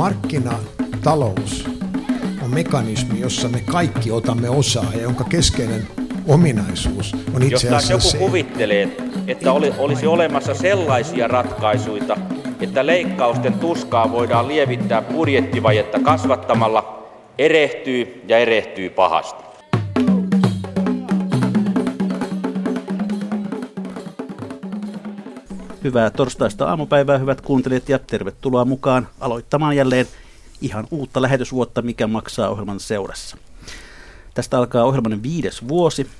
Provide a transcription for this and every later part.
markkinatalous on mekanismi, jossa me kaikki otamme osaa ja jonka keskeinen ominaisuus on itse asiassa Jos joku kuvittelee, että oli, olisi olemassa sellaisia ratkaisuja, että leikkausten tuskaa voidaan lievittää budjettivajetta kasvattamalla, erehtyy ja erehtyy pahasti. Hyvää torstaista aamupäivää, hyvät kuuntelijat, ja tervetuloa mukaan aloittamaan jälleen ihan uutta lähetysvuotta, mikä maksaa ohjelman seurassa. Tästä alkaa ohjelman viides vuosi.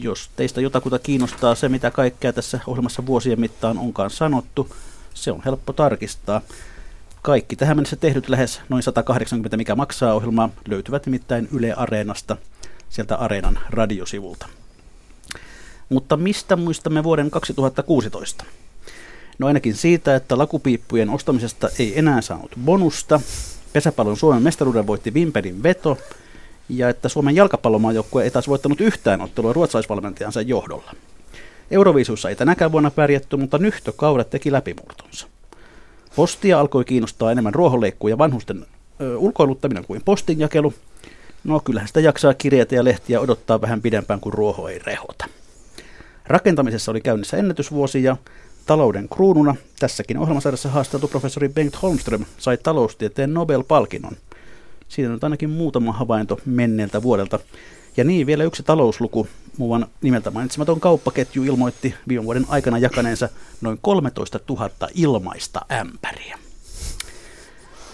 Jos teistä jotakuta kiinnostaa se, mitä kaikkea tässä ohjelmassa vuosien mittaan onkaan sanottu, se on helppo tarkistaa. Kaikki tähän mennessä tehdyt lähes noin 180 mikä maksaa ohjelmaa löytyvät nimittäin Yle Areenasta, sieltä Areenan radiosivulta. Mutta mistä muistamme vuoden 2016? No ainakin siitä, että lakupiippujen ostamisesta ei enää saanut bonusta, pesäpallon Suomen mestaruuden voitti Vimpelin veto, ja että Suomen jalkapallomaajoukkue ei taas voittanut yhtään ottelua ruotsalaisvalmentajansa johdolla. Euroviisuissa ei tänäkään vuonna pärjätty, mutta nyhtökaudet teki läpimurtonsa. Postia alkoi kiinnostaa enemmän ruohonleikkuu ja vanhusten ö, ulkoiluttaminen kuin postinjakelu. No kyllähän sitä jaksaa kirjeitä ja lehtiä odottaa vähän pidempään kuin ruoho ei rehota. Rakentamisessa oli käynnissä ennätysvuosi ja talouden kruununa tässäkin ohjelmasarjassa haasteltu professori Bengt Holmström sai taloustieteen Nobel-palkinnon. Siinä on ainakin muutama havainto menneeltä vuodelta. Ja niin vielä yksi talousluku. Muuan nimeltä mainitsematon kauppaketju ilmoitti viime vuoden aikana jakaneensa noin 13 000 ilmaista ämpäriä.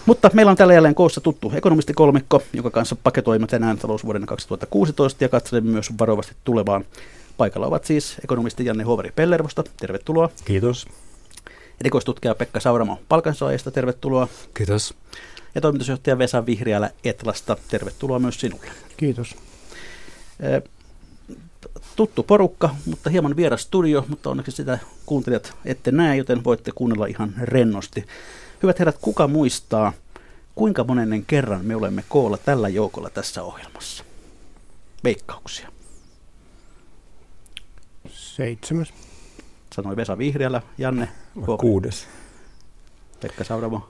Mutta meillä on tällä jälleen koossa tuttu ekonomistikolmikko, joka kanssa paketoimme tänään talousvuoden 2016 ja katselemme myös varovasti tulevaan. Paikalla ovat siis ekonomisti Janne Huovari Pellervosta, tervetuloa. Kiitos. Erikoistutkija Pekka Sauramo Palkansaajista, tervetuloa. Kiitos. Ja toimitusjohtaja Vesa Vihriälä Etlasta, tervetuloa myös sinulle. Kiitos. Eh, Tuttu porukka, mutta hieman vieras studio, mutta onneksi sitä kuuntelijat ette näe, joten voitte kuunnella ihan rennosti. Hyvät herrat, kuka muistaa, kuinka monennen kerran me olemme koolla tällä joukolla tässä ohjelmassa? Veikkauksia. Seitsemäs. Sanoi Vesa Vihriälä, Janne, Huopi, Kuudes. Pekka Sauramo.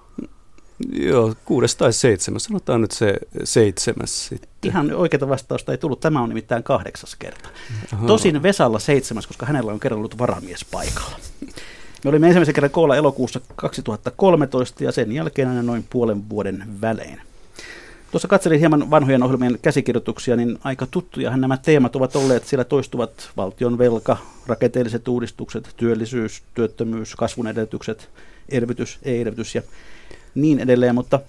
Joo, kuudes tai seitsemäs. Sanotaan nyt se seitsemäs sitten. Ihan oikeita vastausta ei tullut. Tämä on nimittäin kahdeksas kerta. Aha. Tosin Vesalla seitsemäs, koska hänellä on kerran ollut varamies paikalla. Me olimme ensimmäisen kerran koolla elokuussa 2013 ja sen jälkeen aina noin puolen vuoden välein. Tuossa katselin hieman vanhojen ohjelmien käsikirjoituksia, niin aika tuttujahan nämä teemat ovat olleet. Siellä toistuvat valtion velka, rakenteelliset uudistukset, työllisyys, työttömyys, kasvun edellytykset, elvytys, ei-elvytys ja niin edelleen. Mutta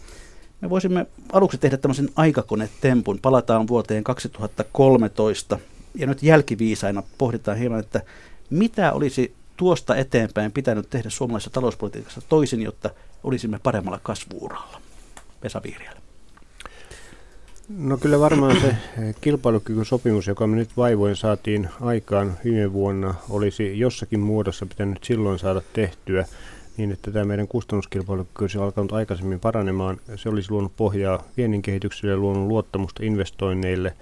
me voisimme aluksi tehdä tämmöisen aikakonetempun. Palataan vuoteen 2013 ja nyt jälkiviisaina pohditaan hieman, että mitä olisi tuosta eteenpäin pitänyt tehdä suomalaisessa talouspolitiikassa toisin, jotta olisimme paremmalla kasvuuralla. Vesa Vihriälä. No kyllä varmaan se kilpailukykysopimus, joka me nyt vaivoin saatiin aikaan viime vuonna, olisi jossakin muodossa pitänyt silloin saada tehtyä niin, että tämä meidän kustannuskilpailukyky olisi alkanut aikaisemmin paranemaan. Se olisi luonut pohjaa viennin kehitykselle ja luonut luottamusta investoinneille.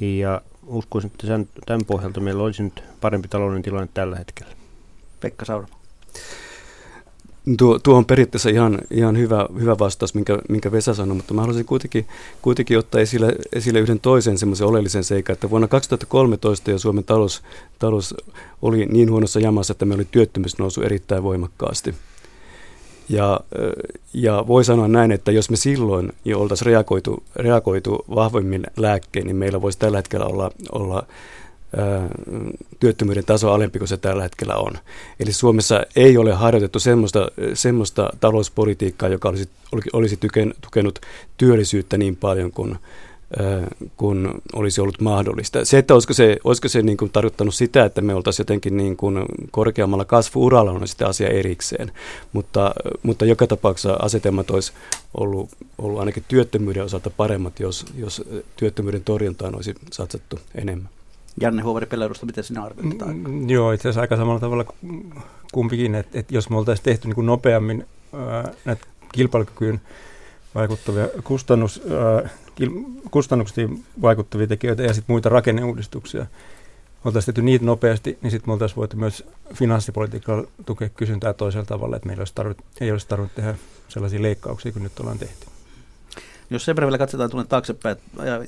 Ja uskoisin, että tämän pohjalta meillä olisi nyt parempi talouden tilanne tällä hetkellä. Pekka Sauramo. Tuo, tuo on periaatteessa ihan, ihan hyvä, hyvä vastaus, minkä, minkä Vesa sanoi, mutta mä haluaisin kuitenkin, kuitenkin ottaa esille, esille yhden toisen semmoisen oleellisen seikan, että vuonna 2013 jo Suomen talous, talous oli niin huonossa jamassa, että meillä oli työttömyys nousu erittäin voimakkaasti. Ja, ja voi sanoa näin, että jos me silloin jo oltaisiin reagoitu, reagoitu vahvemmin lääkkeen, niin meillä voisi tällä hetkellä olla, olla työttömyyden taso alempi kuin se tällä hetkellä on. Eli Suomessa ei ole harjoitettu semmoista, semmoista talouspolitiikkaa, joka olisi, olisi tyken, tukenut työllisyyttä niin paljon kuin, kun olisi ollut mahdollista. Se, että olisiko se, olisiko se niin kuin tarkoittanut sitä, että me oltaisiin jotenkin niin kuin korkeammalla kasvuuralla, on sitä asia erikseen. Mutta, mutta joka tapauksessa asetelmat olisi ollut, ollut ainakin työttömyyden osalta paremmat, jos, jos työttömyyden torjuntaan olisi satsattu enemmän. Janne Huovari Pellerusta, miten sinä arvioit mm, Joo, itse asiassa aika samalla tavalla kumpikin, että, että jos me oltaisiin tehty niin kuin nopeammin ää, näitä kilpailukykyyn vaikuttavia kustannus, ää, kustannuksiin vaikuttavia tekijöitä ja sitten muita rakenneuudistuksia. Oltaisiin tehty niitä nopeasti, niin sitten me oltaisiin voitu myös finanssipolitiikalla tukea kysyntää toisella tavalla, että meillä olisi tarvit, ei olisi tarvinnut tehdä sellaisia leikkauksia kuin nyt ollaan tehty. Jos sen verran vielä katsotaan tuonne taaksepäin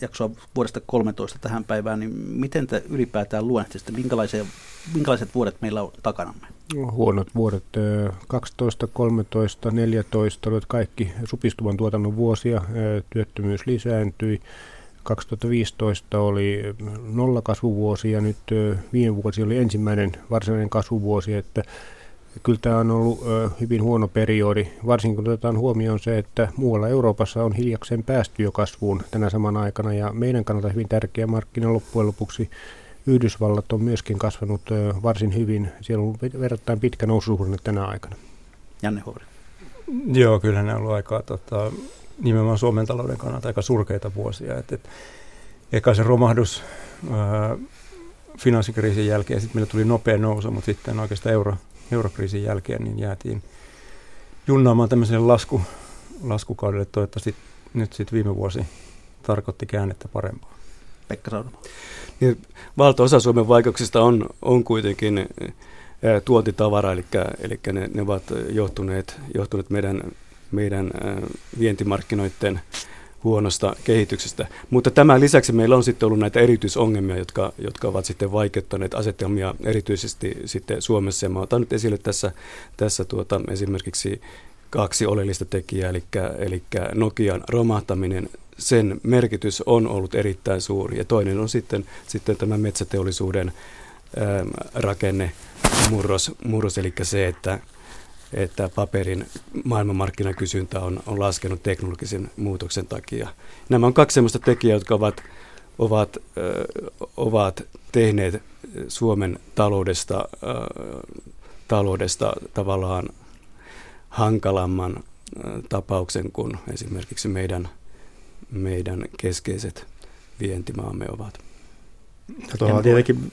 jaksoa vuodesta 13 tähän päivään, niin miten te ylipäätään luonnehtisit, minkälaiset vuodet meillä on takanamme? Huonot vuodet, 12, 13, 14 olivat kaikki supistuvan tuotannon vuosia, työttömyys lisääntyi, 2015 oli nollakasvuvuosi ja nyt viime vuosi oli ensimmäinen varsinainen kasvuvuosi, että kyllä tämä on ollut hyvin huono periodi, varsinkin kun otetaan huomioon se, että muualla Euroopassa on hiljakseen päästy jo kasvuun tänä samana aikana ja meidän kannalta hyvin tärkeä markkina loppujen lopuksi Yhdysvallat on myöskin kasvanut varsin hyvin. Siellä on verrattain pitkä noususuhdanne tänä aikana. Janne Huori. Joo, kyllä ne on ollut aika tota, nimenomaan Suomen talouden kannalta aika surkeita vuosia. Et, et, eka se romahdus ää, finanssikriisin jälkeen, sitten meillä tuli nopea nousu, mutta sitten oikeastaan euro, eurokriisin jälkeen niin jäätiin junnaamaan tämmöiselle lasku, laskukaudelle. Toivottavasti nyt sitten viime vuosi tarkoitti käännettä parempaa. Pekka Saunoma. Niin, valtaosa Suomen vaikeuksista on, on kuitenkin tuontitavara, eli, eli ne, ne ovat johtuneet, johtuneet meidän, meidän vientimarkkinoiden huonosta kehityksestä. Mutta tämän lisäksi meillä on sitten ollut näitä erityisongelmia, jotka, jotka ovat sitten vaikeuttaneet asetelmia erityisesti sitten Suomessa. Ja mä otan nyt esille tässä, tässä tuota, esimerkiksi kaksi oleellista tekijää, eli, eli Nokian romahtaminen sen merkitys on ollut erittäin suuri. Ja toinen on sitten, sitten tämä metsäteollisuuden ähm, rakenne murros, murros, eli se, että, että paperin maailmanmarkkinakysyntä on, on laskenut teknologisen muutoksen takia. Nämä on kaksi sellaista tekijää, jotka ovat, ovat, äh, ovat tehneet Suomen taloudesta, äh, taloudesta tavallaan hankalamman äh, tapauksen kuin esimerkiksi meidän – meidän keskeiset vientimaamme ovat. Tuohon on tietenkin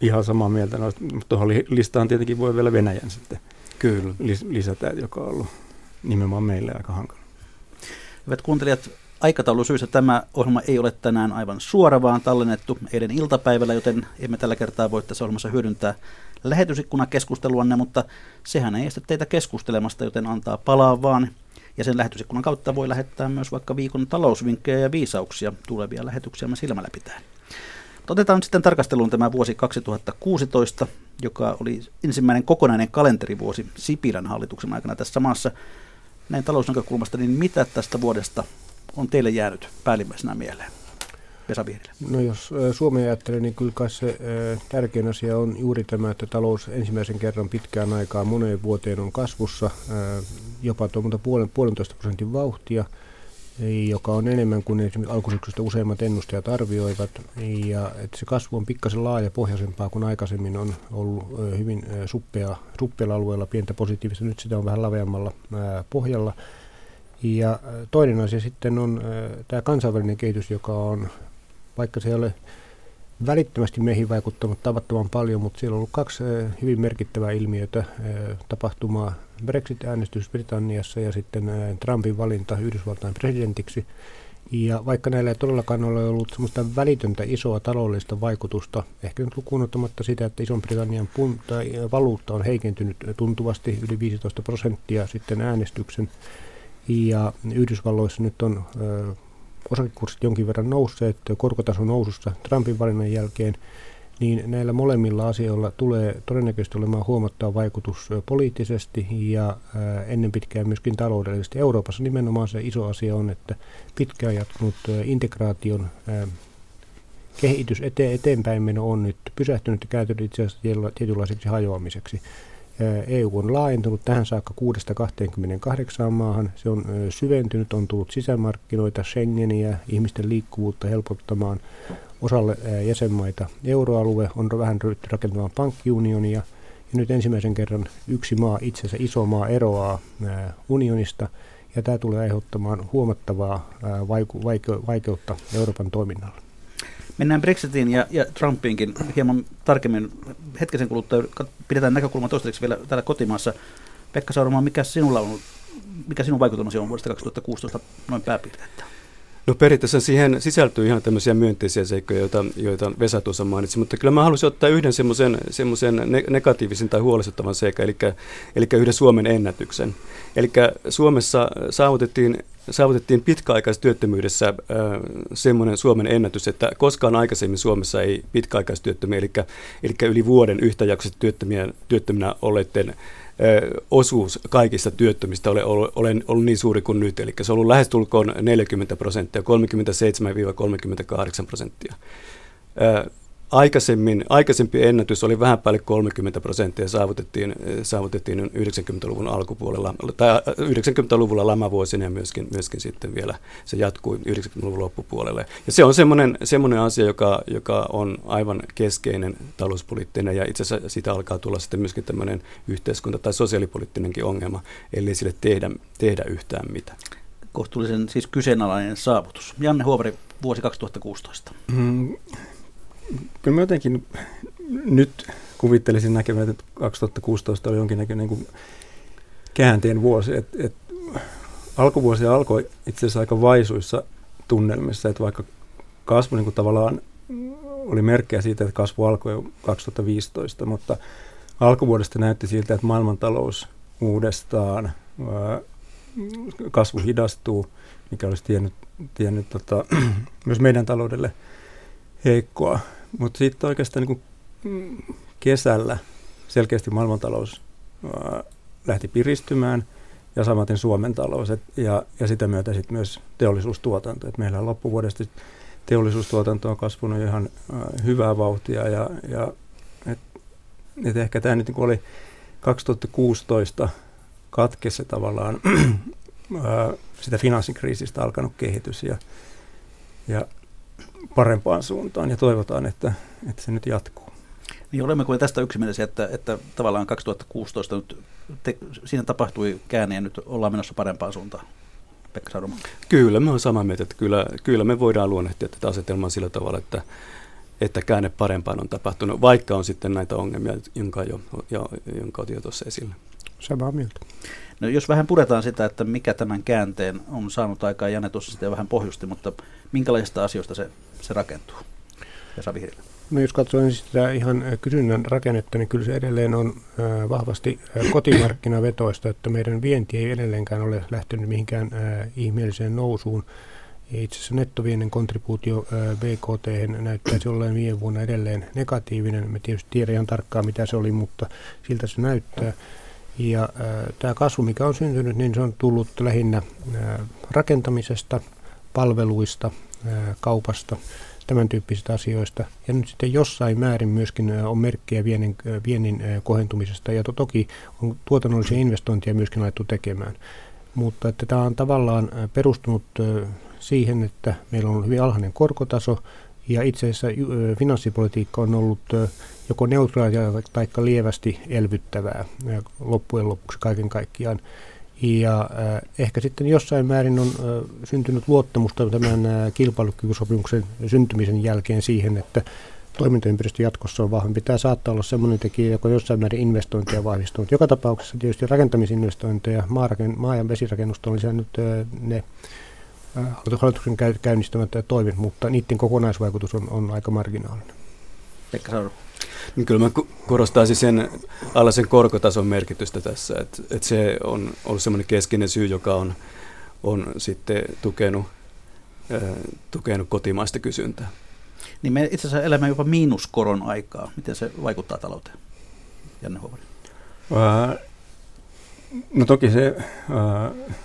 ihan samaa mieltä, mutta tuohon listaan tietenkin voi vielä Venäjän sitten Kyllä. lisätä, joka on ollut nimenomaan meille aika hankala. Hyvät kuuntelijat, aikataulusyistä tämä ohjelma ei ole tänään aivan suora, vaan tallennettu eilen iltapäivällä, joten emme tällä kertaa voi tässä ohjelmassa hyödyntää lähetysikkunakeskusteluanne, mutta sehän ei estä teitä keskustelemasta, joten antaa palaa vaan ja sen lähetysikkunan kautta voi lähettää myös vaikka viikon talousvinkkejä ja viisauksia tulevia lähetyksiä me silmällä pitää. Otetaan sitten tarkasteluun tämä vuosi 2016, joka oli ensimmäinen kokonainen kalenterivuosi Sipilän hallituksen aikana tässä maassa. Näin talousnäkökulmasta, niin mitä tästä vuodesta on teille jäänyt päällimmäisenä mieleen? Vesa? No jos Suomea ajattelee, niin kyllä se tärkein asia on juuri tämä, että talous ensimmäisen kerran pitkään aikaa moneen vuoteen on kasvussa, jopa tuommoista puolen, puolentoista prosentin vauhtia, joka on enemmän kuin esimerkiksi alkusyksystä useimmat ennustajat arvioivat. Ja että se kasvu on pikkasen laaja pohjaisempaa kuin aikaisemmin on ollut hyvin suppea, suppealla alueella pientä positiivista. Nyt sitä on vähän laveammalla pohjalla. Ja toinen asia sitten on tämä kansainvälinen kehitys, joka on vaikka se ei ole välittömästi meihin vaikuttanut tavattoman paljon, mutta siellä on ollut kaksi hyvin merkittävää ilmiötä, tapahtumaa Brexit-äänestys Britanniassa ja sitten Trumpin valinta Yhdysvaltain presidentiksi. Ja vaikka näillä ei todellakaan ole ollut sellaista välitöntä isoa taloudellista vaikutusta, ehkä nyt lukuun ottamatta sitä, että Ison-Britannian valuutta on heikentynyt tuntuvasti yli 15 prosenttia sitten äänestyksen, ja Yhdysvalloissa nyt on osakekurssit jonkin verran nousseet korkotason nousussa Trumpin valinnan jälkeen, niin näillä molemmilla asioilla tulee todennäköisesti olemaan huomattava vaikutus poliittisesti ja ennen pitkään myöskin taloudellisesti. Euroopassa nimenomaan se iso asia on, että pitkään jatkunut integraation kehitys eteenpäin eteenpäinmeno on nyt pysähtynyt ja kääntynyt itse asiassa tietynlaiseksi hajoamiseksi. EU on laajentunut tähän saakka 6-28 maahan. Se on syventynyt, on tullut sisämarkkinoita, Schengeniä, ihmisten liikkuvuutta helpottamaan osalle jäsenmaita. Euroalue on vähän ryhty rakentamaan pankkiunionia. Ja nyt ensimmäisen kerran yksi maa, itse asiassa iso maa, eroaa unionista. Ja tämä tulee aiheuttamaan huomattavaa vaikeutta Euroopan toiminnalle. Mennään Brexitiin ja, ja Trumpiinkin hieman tarkemmin hetkisen kuluttua. Pidetään näkökulma toistaiseksi vielä täällä kotimaassa. Pekka Sauromaa, mikä sinulla on, mikä sinun vaikutelmasi on vuodesta 2016 noin pääpiirteitä? No periaatteessa siihen sisältyy ihan tämmöisiä myönteisiä seikkoja, joita, joita Vesa tuossa mainitsi, mutta kyllä mä haluaisin ottaa yhden semmoisen, semmoisen negatiivisen tai huolestuttavan seikan, eli, eli yhden Suomen ennätyksen. Eli Suomessa saavutettiin saavutettiin pitkäaikaistyöttömyydessä semmoinen Suomen ennätys, että koskaan aikaisemmin Suomessa ei pitkäaikaistyöttömiä, eli, eli yli vuoden yhtäjaksoisesti työttömiä, työttöminä olleiden osuus kaikista työttömistä ole ollut, ole ollut niin suuri kuin nyt. Eli se on ollut lähestulkoon 40 prosenttia, 37-38 prosenttia. Aikaisemmin, aikaisempi ennätys oli vähän päälle 30 prosenttia saavutettiin, saavutettiin 90-luvun alkupuolella, tai 90-luvulla lamavuosina ja myöskin, myöskin sitten vielä se jatkui 90-luvun loppupuolelle. Ja se on semmoinen, semmoinen asia, joka, joka on aivan keskeinen talouspoliittinen ja itse asiassa siitä alkaa tulla sitten myöskin tämmöinen yhteiskunta- tai sosiaalipoliittinenkin ongelma, eli sille tehdä, tehdä yhtään mitään. Kohtuullisen siis kyseenalainen saavutus. Janne Huovari, vuosi 2016. Mm, kyllä mä jotenkin nyt kuvittelisin näkemään, että 2016 oli jonkinnäköinen niin käänteen vuosi. Et, et alkuvuosi alkoi itse asiassa aika vaisuissa tunnelmissa, että vaikka kasvu niin kuin tavallaan oli merkkejä siitä, että kasvu alkoi jo 2015, mutta alkuvuodesta näytti siltä, että maailmantalous uudestaan, kasvu hidastuu, mikä olisi tiennyt, tiennyt tota, myös meidän taloudelle heikkoa. Mutta sitten oikeastaan niin kesällä selkeästi maailmantalous lähti piristymään ja samaten Suomen talous et, ja, ja sitä myötä sitten myös teollisuustuotanto. Et meillä on loppuvuodesta teollisuustuotanto on kasvanut ihan ää, hyvää vauhtia ja, ja et, et ehkä tämä nyt niin oli 2016 katkessa tavallaan sitä finanssikriisistä alkanut kehitys ja, ja parempaan suuntaan ja toivotaan, että, että se nyt jatkuu. Niin olemmeko tästä yksimielisiä, että, että tavallaan 2016 nyt te, siinä tapahtui käänne ja nyt ollaan menossa parempaan suuntaan? Pekka Saruma. Kyllä, mä olen samaa mieltä, että kyllä, kyllä me voidaan luonnehtia tätä asetelmaa sillä tavalla, että, että käänne parempaan on tapahtunut, vaikka on sitten näitä ongelmia, jonka, jo, jo, jonka otin jo tuossa esille. Samaa mieltä. No, jos vähän puretaan sitä, että mikä tämän käänteen on saanut aikaa, Jane tuossa sitä vähän pohjusti, mutta minkälaisista asioista se, se rakentuu? Ja. No jos katsoo sitä ihan kysynnän rakennetta, niin kyllä se edelleen on vahvasti kotimarkkinavetoista, että meidän vienti ei edelleenkään ole lähtenyt mihinkään ihmeelliseen nousuun. Itse asiassa nettoviennin kontribuutio BKT näyttäisi olleen viime vuonna edelleen negatiivinen. Me tietysti tiedä ihan tarkkaan mitä se oli, mutta siltä se näyttää. Ja äh, tämä kasvu, mikä on syntynyt, niin se on tullut lähinnä äh, rakentamisesta, palveluista, äh, kaupasta, tämän tyyppisistä asioista. Ja nyt sitten jossain määrin myöskin on merkkejä viennin, viennin kohentumisesta ja to, toki on tuotannollisia investointeja myöskin alettu tekemään. Mutta että tämä on tavallaan perustunut siihen, että meillä on hyvin alhainen korkotaso ja itse asiassa finanssipolitiikka on ollut joko neutraalia tai lievästi elvyttävää loppujen lopuksi kaiken kaikkiaan. Ja äh, ehkä sitten jossain määrin on äh, syntynyt luottamusta tämän äh, kilpailukykysopimuksen syntymisen jälkeen siihen, että toimintaympäristö jatkossa on vahvempi. Tämä saattaa olla sellainen tekijä, joka jossain määrin investointeja vahvistunut. Joka tapauksessa tietysti rakentamisinvestointeja, maaraken, maa- ja vesirakennusta on lisännyt ne hallituksen käynnistämät toimet, mutta niiden kokonaisvaikutus on, on aika marginaalinen. Pekka Sauru. Niin kyllä mä korostaisin sen alaisen korkotason merkitystä tässä, että, että se on ollut semmoinen keskeinen syy, joka on, on sitten tukenut, äh, tukenut kotimaista kysyntää. Niin me itse asiassa elämme jopa miinuskoron aikaa. Miten se vaikuttaa talouteen? Janne Huovari. Äh, no toki se äh,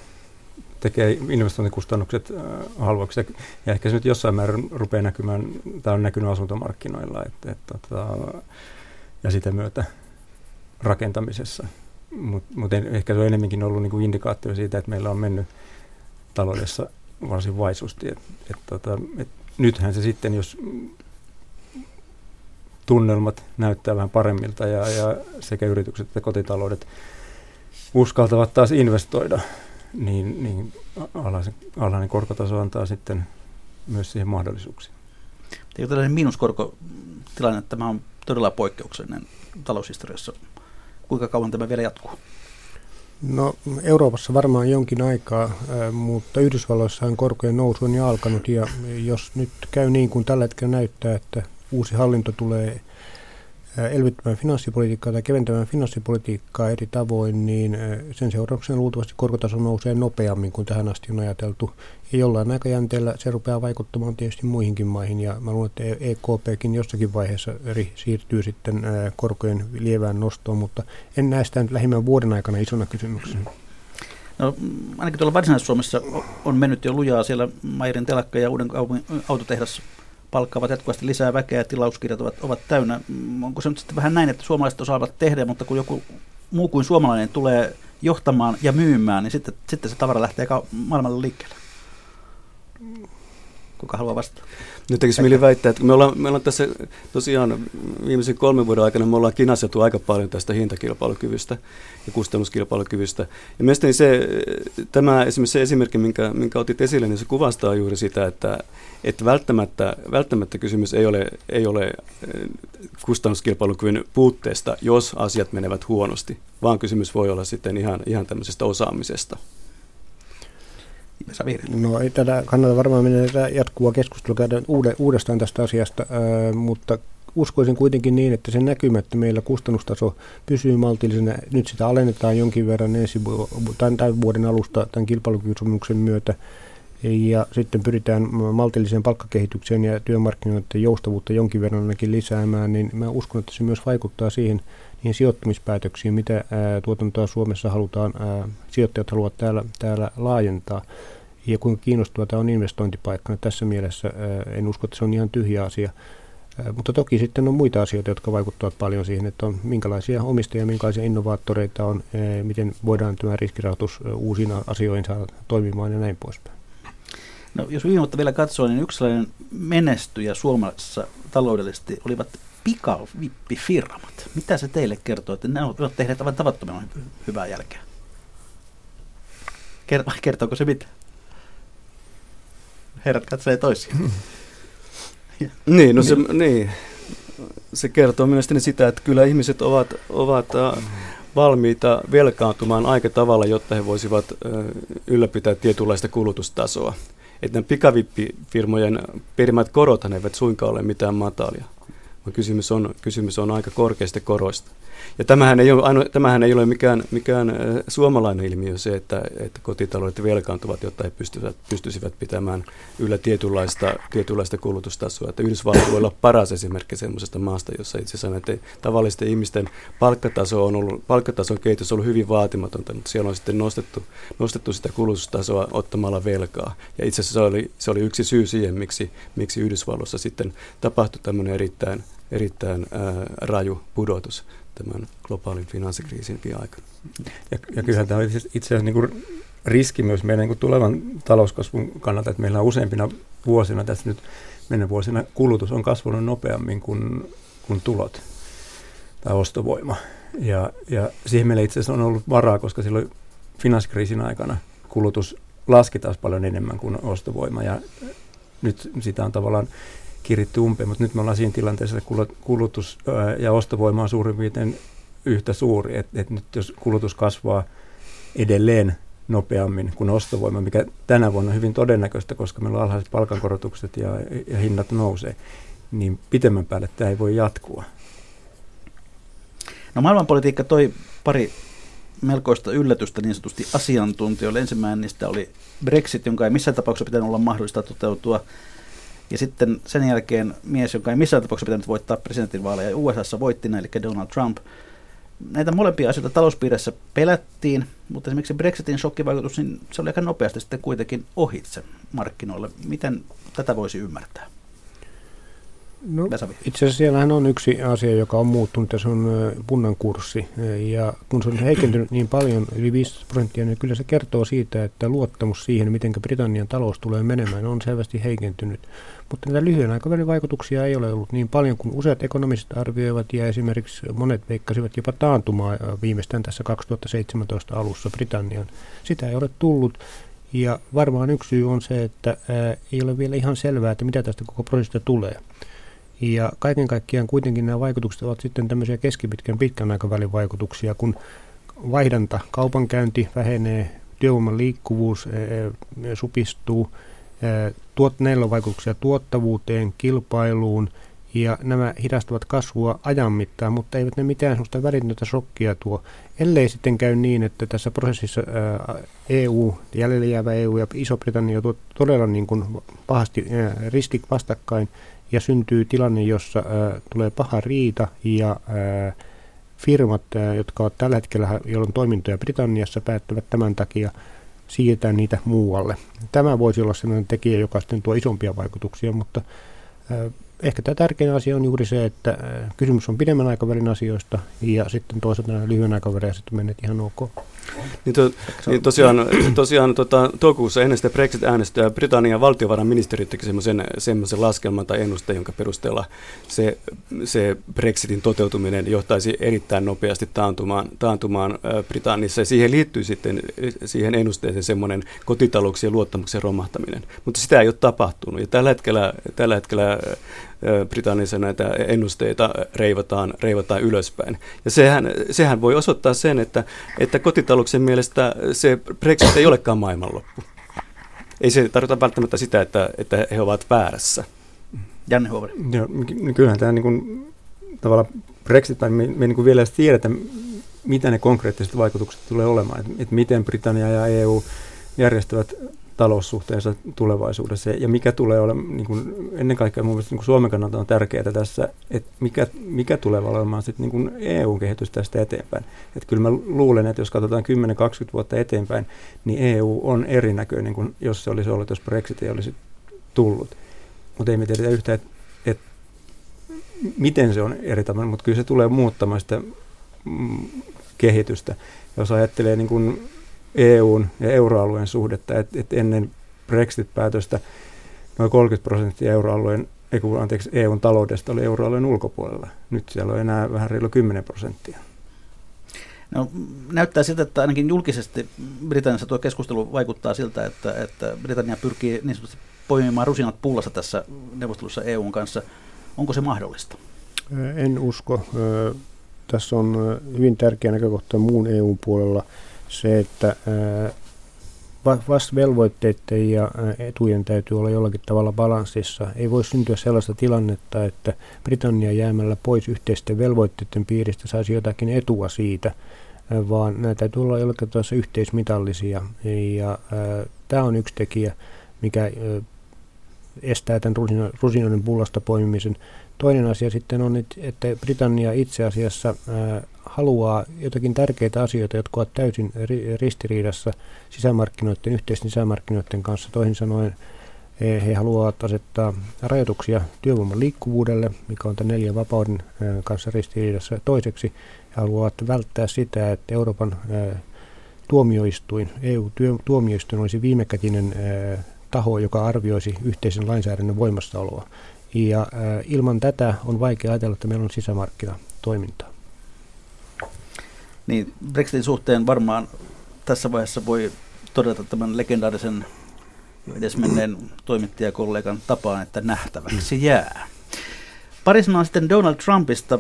tekee investointikustannukset äh, halvaksi. Ja ehkä se nyt jossain määrin rupeaa näkymään, tämä on näkynyt asuntomarkkinoilla että, että, tota, ja sitä myötä rakentamisessa. Mutta mut ehkä se on enemmänkin ollut niinku indikaatio siitä, että meillä on mennyt taloudessa varsin vaisusti. Et, et, tota, et nythän se sitten, jos tunnelmat näyttää vähän paremmilta ja, ja sekä yritykset että kotitaloudet uskaltavat taas investoida, niin, niin alhainen, alhainen korkotaso antaa sitten myös siihen mahdollisuuksia. Eikö tällainen miinuskorkotilanne, tämä on todella poikkeuksellinen taloushistoriassa. Kuinka kauan tämä vielä jatkuu? No Euroopassa varmaan jonkin aikaa, mutta Yhdysvalloissahan korkojen nousu on jo alkanut ja jos nyt käy niin kuin tällä hetkellä näyttää, että uusi hallinto tulee elvyttämään finanssipolitiikkaa tai keventämään finanssipolitiikkaa eri tavoin, niin sen seurauksena luultavasti korkotaso nousee nopeammin kuin tähän asti on ajateltu. Ja jollain aikajänteellä se rupeaa vaikuttamaan tietysti muihinkin maihin ja mä luulen, että EKPkin jossakin vaiheessa eri siirtyy sitten korkojen lievään nostoon, mutta en näe sitä nyt lähimmän vuoden aikana isona kysymyksenä. No, ainakin tuolla Varsinais-Suomessa on mennyt jo lujaa siellä Mairin telakka ja uuden autotehdas palkkaavat jatkuvasti lisää väkeä ja tilauskirjat ovat, ovat täynnä. Onko se nyt sitten vähän näin, että suomalaiset osaavat tehdä, mutta kun joku muu kuin suomalainen tulee johtamaan ja myymään, niin sitten, sitten se tavara lähtee maailmalle liikkeelle? Kuka haluaa vastata? Nyt tekisi mieli väittää, että me ollaan, me ollaan tässä tosiaan viimeisen kolmen vuoden aikana me ollaan kinastettu aika paljon tästä hintakilpailukyvystä ja kustannuskilpailukyvystä. Ja mielestäni se, tämä esimerkiksi se esimerkki, minkä, minkä otit esille, niin se kuvastaa juuri sitä, että, että välttämättä, välttämättä kysymys ei ole, ei ole eh, kustannuskilpailukyvyn puutteesta, jos asiat menevät huonosti, vaan kysymys voi olla sitten ihan, ihan tämmöisestä osaamisesta. No ei tätä kannata varmaan mennä jatkuvaa keskustelua käydä uudestaan tästä asiasta, mutta uskoisin kuitenkin niin, että se näkymä, että meillä kustannustaso pysyy maltillisena, nyt sitä alennetaan jonkin verran ensi tämän, tämän vuoden alusta tämän kilpailukysymyksen myötä, ja sitten pyritään maltilliseen palkkakehitykseen ja työmarkkinoiden joustavuutta jonkin verran ainakin lisäämään, niin mä uskon, että se myös vaikuttaa siihen niihin sijoittumispäätöksiin, mitä ää, tuotantoa Suomessa halutaan, ää, sijoittajat haluavat täällä, täällä laajentaa. Ja kuinka kiinnostava tämä on investointipaikkana. Tässä mielessä ää, en usko, että se on ihan tyhjä asia. Mutta toki sitten on muita asioita, jotka vaikuttavat paljon siihen, että on minkälaisia omistajia, minkälaisia innovaattoreita on, miten voidaan tämä riskirahoitus uusiin asioihin saada toimimaan ja näin poispäin. No, jos viime vuotta vielä katsoo, niin yksi sellainen menestyjä Suomessa taloudellisesti olivat pikavippifirmat. Mitä se teille kertoo, että ne ovat tehneet aivan tavattoman hyvää jälkeä? Kertooko se mitä? Herrat katselee toisiaan. niin, no se, niin. se kertoo mielestäni sitä, että kyllä ihmiset ovat, ovat äh, valmiita velkaantumaan aika tavalla, jotta he voisivat äh, ylläpitää tietynlaista kulutustasoa. Että pikavippifirmojen perimät korot eivät suinkaan ole mitään matalia kysymys on, kysymys on aika korkeista koroista. Ja tämähän ei ole, aino, tämähän ei ole mikään, mikään suomalainen ilmiö se, että, että kotitaloudet velkaantuvat, jotta he pystyisivät, pystyisivät pitämään yllä tietynlaista, tietynlaista kulutustasoa. Että Yhdysvallat voi olla paras esimerkki sellaisesta maasta, jossa itse asiassa näiden tavallisten ihmisten palkkataso on ollut, palkkatason kehitys on ollut hyvin vaatimatonta, mutta siellä on sitten nostettu, nostettu sitä kulutustasoa ottamalla velkaa. Ja itse asiassa se oli, se oli yksi syy siihen, miksi, miksi Yhdysvalloissa sitten tapahtui tämmöinen erittäin erittäin ää, raju pudotus tämän globaalin finanssikriisinkin aikana. Ja, ja kyllähän tämä on itse asiassa niin kuin riski myös meidän niin tulevan talouskasvun kannalta, että meillä on useampina vuosina, tässä nyt mennä vuosina, kulutus on kasvanut nopeammin kuin, kuin tulot tai ostovoima. Ja, ja siihen meillä itse asiassa on ollut varaa, koska silloin finanssikriisin aikana kulutus laski taas paljon enemmän kuin ostovoima ja nyt sitä on tavallaan kiritty umpeen, mutta nyt me ollaan siinä tilanteessa, että kulutus ja ostovoima on suurin piirtein yhtä suuri, että et nyt jos kulutus kasvaa edelleen nopeammin kuin ostovoima, mikä tänä vuonna on hyvin todennäköistä, koska meillä on alhaiset palkankorotukset ja, ja hinnat nousee, niin pitemmän päälle tämä ei voi jatkua. No maailmanpolitiikka toi pari melkoista yllätystä niin sanotusti asiantuntijoille. Ensimmäinen niistä oli Brexit, jonka ei missään tapauksessa pitänyt olla mahdollista toteutua. Ja sitten sen jälkeen mies, joka ei missään tapauksessa pitänyt voittaa presidentinvaaleja, USAssa voitti eli Donald Trump. Näitä molempia asioita talouspiirissä pelättiin, mutta esimerkiksi Brexitin shokkivaikutus, niin se oli aika nopeasti sitten kuitenkin ohitse markkinoille. Miten tätä voisi ymmärtää? No, itse asiassa siellähän on yksi asia, joka on muuttunut, ja se on punnan kurssi. Ja kun se on heikentynyt niin paljon, yli 15 prosenttia, niin kyllä se kertoo siitä, että luottamus siihen, miten Britannian talous tulee menemään, on selvästi heikentynyt. Mutta näitä lyhyen aikavälin vaikutuksia ei ole ollut niin paljon kuin useat ekonomistit arvioivat, ja esimerkiksi monet veikkasivat jopa taantumaa viimeistään tässä 2017 alussa Britannian. Sitä ei ole tullut. Ja varmaan yksi syy on se, että ää, ei ole vielä ihan selvää, että mitä tästä koko prosessista tulee. Ja kaiken kaikkiaan kuitenkin nämä vaikutukset ovat sitten tämmöisiä keskipitkän pitkän aikavälin vaikutuksia, kun vaihdanta, kaupankäynti vähenee, työvoiman liikkuvuus supistuu, tuot, näillä on vaikutuksia tuottavuuteen, kilpailuun ja nämä hidastavat kasvua ajan mittaan, mutta eivät ne mitään sellaista välitöntä shokkia tuo, ellei sitten käy niin, että tässä prosessissa EU, jäljellä jäävä EU ja Iso-Britannia on todella niin kuin pahasti ää, ristik vastakkain ja syntyy tilanne, jossa tulee paha riita ja firmat, jotka ovat tällä hetkellä, jolloin toimintoja Britanniassa, päättävät tämän takia siirtää niitä muualle. Tämä voisi olla sellainen tekijä, joka sitten tuo isompia vaikutuksia, mutta ehkä tämä tärkein asia on juuri se, että äh, kysymys on pidemmän aikavälin asioista ja sitten toisaalta nämä lyhyen aikavälin asiat menneet ihan ok. Niin, to, niin tosiaan, tosiaan tota, toukokuussa ennen sitä Brexit-äänestöä Britannian valtiovarainministeri teki semmoisen, semmoisen laskelman tai ennusteen, jonka perusteella se, se Brexitin toteutuminen johtaisi erittäin nopeasti taantumaan, taantumaan Britannissa. Ja siihen liittyy sitten siihen ennusteeseen semmoinen kotitalouksien luottamuksen romahtaminen. Mutta sitä ei ole tapahtunut. Ja tällä hetkellä, tällä hetkellä Britanniassa näitä ennusteita reivataan, reivataan ylöspäin. Ja sehän, sehän voi osoittaa sen, että, että kotitalouksen mielestä se Brexit ei olekaan maailmanloppu. Ei se tarkoita välttämättä sitä, että, että he ovat väärässä. Janne Huovari. Joo, kyllähän tämä niin kuin, tavallaan Brexit, me, me niin kuin vielä tiedetä, mitä ne konkreettiset vaikutukset tulee olemaan, että, että miten Britannia ja EU järjestävät taloussuhteensa tulevaisuudessa. Ja mikä tulee olemaan, niin kuin ennen kaikkea mun mielestä niin kuin Suomen kannalta on tärkeää tässä, että mikä, mikä tulee olemaan sitten niin EU-kehitys tästä eteenpäin. Että kyllä mä luulen, että jos katsotaan 10-20 vuotta eteenpäin, niin EU on erinäköinen kuin jos se olisi ollut, jos Brexit ei olisi tullut. Mutta ei me tiedetä yhtään, että, että miten se on eri tavalla, mutta kyllä se tulee muuttamaan sitä mm, kehitystä. Jos ajattelee niin kuin EUn ja euroalueen suhdetta, että et ennen Brexit-päätöstä noin 30 prosenttia euroalueen, ei kun, anteeksi, EUn taloudesta oli euroalueen ulkopuolella. Nyt siellä on enää vähän reilu 10 prosenttia. No, näyttää siltä, että ainakin julkisesti Britanniassa tuo keskustelu vaikuttaa siltä, että, että Britannia pyrkii niin sanotusti poimimaan rusinat pullassa tässä neuvostelussa EUn kanssa. Onko se mahdollista? En usko. Tässä on hyvin tärkeä näkökohta muun EUn puolella – se, että vasta velvoitteiden ja etujen täytyy olla jollakin tavalla balanssissa. Ei voi syntyä sellaista tilannetta, että Britannia jäämällä pois yhteisten velvoitteiden piiristä saisi jotakin etua siitä, vaan nämä täytyy olla jollakin tavalla yhteismitallisia. Ja tämä on yksi tekijä, mikä estää tämän rusinoiden pullasta poimimisen. Toinen asia sitten on, että Britannia itse asiassa haluaa jotakin tärkeitä asioita, jotka ovat täysin ristiriidassa sisämarkkinoiden, yhteisten sisämarkkinoiden kanssa. Toisin sanoen he haluavat asettaa rajoituksia työvoiman liikkuvuudelle, mikä on tämän neljän vapauden kanssa ristiriidassa. Toiseksi he haluavat välttää sitä, että Euroopan tuomioistuin, EU-tuomioistuin olisi viimekätinen taho, joka arvioisi yhteisen lainsäädännön voimassaoloa. Ja ilman tätä on vaikea ajatella, että meillä on sisämarkkinatoimintaa. Niin Brexitin suhteen varmaan tässä vaiheessa voi todeta tämän legendaarisen edesmenneen toimittajakollegan tapaan, että nähtäväksi jää. Pari sanaa sitten Donald Trumpista.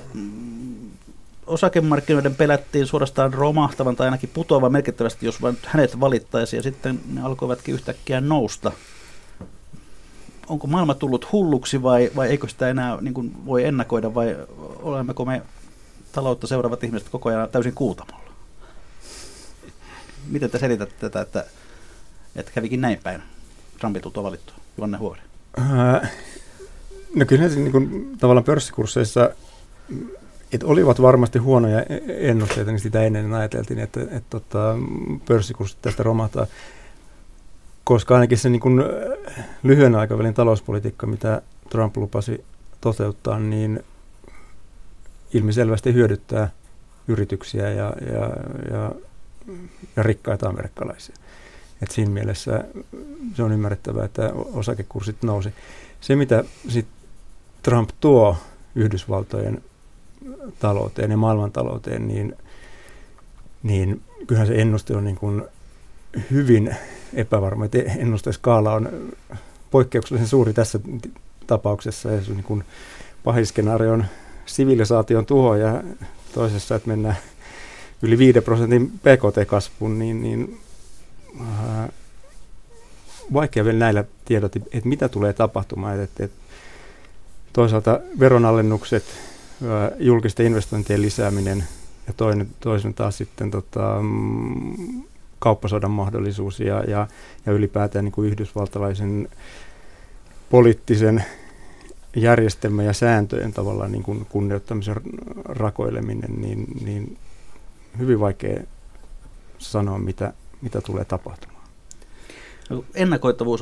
Osakemarkkinoiden pelättiin suorastaan romahtavan tai ainakin putoavan merkittävästi, jos vain hänet valittaisi, ja sitten ne alkoivatkin yhtäkkiä nousta. Onko maailma tullut hulluksi vai, vai eikö sitä enää niin kuin voi ennakoida vai olemmeko me taloutta seuraavat ihmiset koko ajan täysin kuutamolla. Miten te selitätte tätä, että, että kävikin näin päin Trumpin tultua valittua? Juanne Huori. Äh, no kyllä niin kuin, tavallaan pörssikursseissa että olivat varmasti huonoja ennusteita, niin sitä ennen ajateltiin, että, että, että tota, pörssikurssit tästä romahtaa. Koska ainakin se niin kuin, lyhyen aikavälin talouspolitiikka, mitä Trump lupasi toteuttaa, niin ilmiselvästi hyödyttää yrityksiä ja, ja, ja, ja rikkaita amerikkalaisia. Et siinä mielessä se on ymmärrettävää, että osakekurssit nousi. Se, mitä sit Trump tuo Yhdysvaltojen talouteen ja maailmantalouteen, niin, niin kyllähän se ennuste on niin kuin hyvin epävarma. Et ennusteskaala on poikkeuksellisen suuri tässä tapauksessa. Ja niin kuin pahiskenaario on sivilisaation tuho ja toisessa, että mennään yli 5 prosentin PKT-kasvuun, niin, niin äh, vaikea vielä näillä tiedot, että mitä tulee tapahtumaan. Että, että toisaalta veronalennukset, julkisten investointien lisääminen ja toinen, toisen taas sitten tota, mm, kauppasodan mahdollisuus ja, ja, ja ylipäätään niin kuin yhdysvaltalaisen poliittisen järjestelmän ja sääntöjen tavallaan niin kuin kunnioittamisen rakoileminen, niin, niin hyvin vaikea sanoa, mitä, mitä tulee tapahtumaan. No,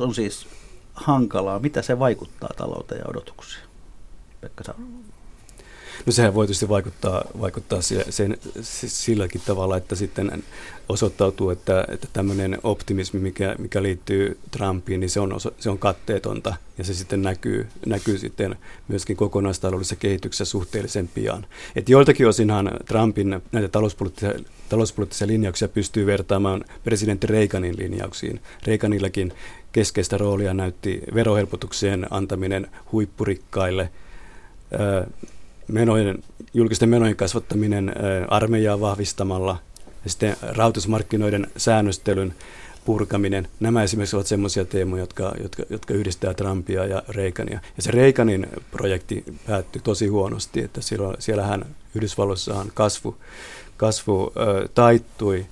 on siis hankalaa. Mitä se vaikuttaa talouteen ja odotuksiin? Pekka Saura. No sehän voi tietysti vaikuttaa, vaikuttaa sen, silläkin tavalla, että sitten osoittautuu, että, että tämmöinen optimismi, mikä, mikä liittyy Trumpiin, niin se on, se on katteetonta ja se sitten näkyy, näkyy sitten myöskin kokonaistaloudellisessa kehityksessä suhteellisen pian. Et joiltakin osinhan Trumpin näitä talouspoliittisia, talouspoliittisia linjauksia pystyy vertaamaan presidentti Reaganin linjauksiin. Reaganillakin keskeistä roolia näytti verohelpotuksien antaminen huippurikkaille menojen, julkisten menojen kasvattaminen armeijaa vahvistamalla ja sitten rahoitusmarkkinoiden säännöstelyn purkaminen. Nämä esimerkiksi ovat sellaisia teemoja, jotka, jotka, jotka yhdistää Trumpia ja Reagania. Ja se Reaganin projekti päättyi tosi huonosti, että siellä, siellähän Yhdysvalloissahan kasvu, kasvu ö, taittui,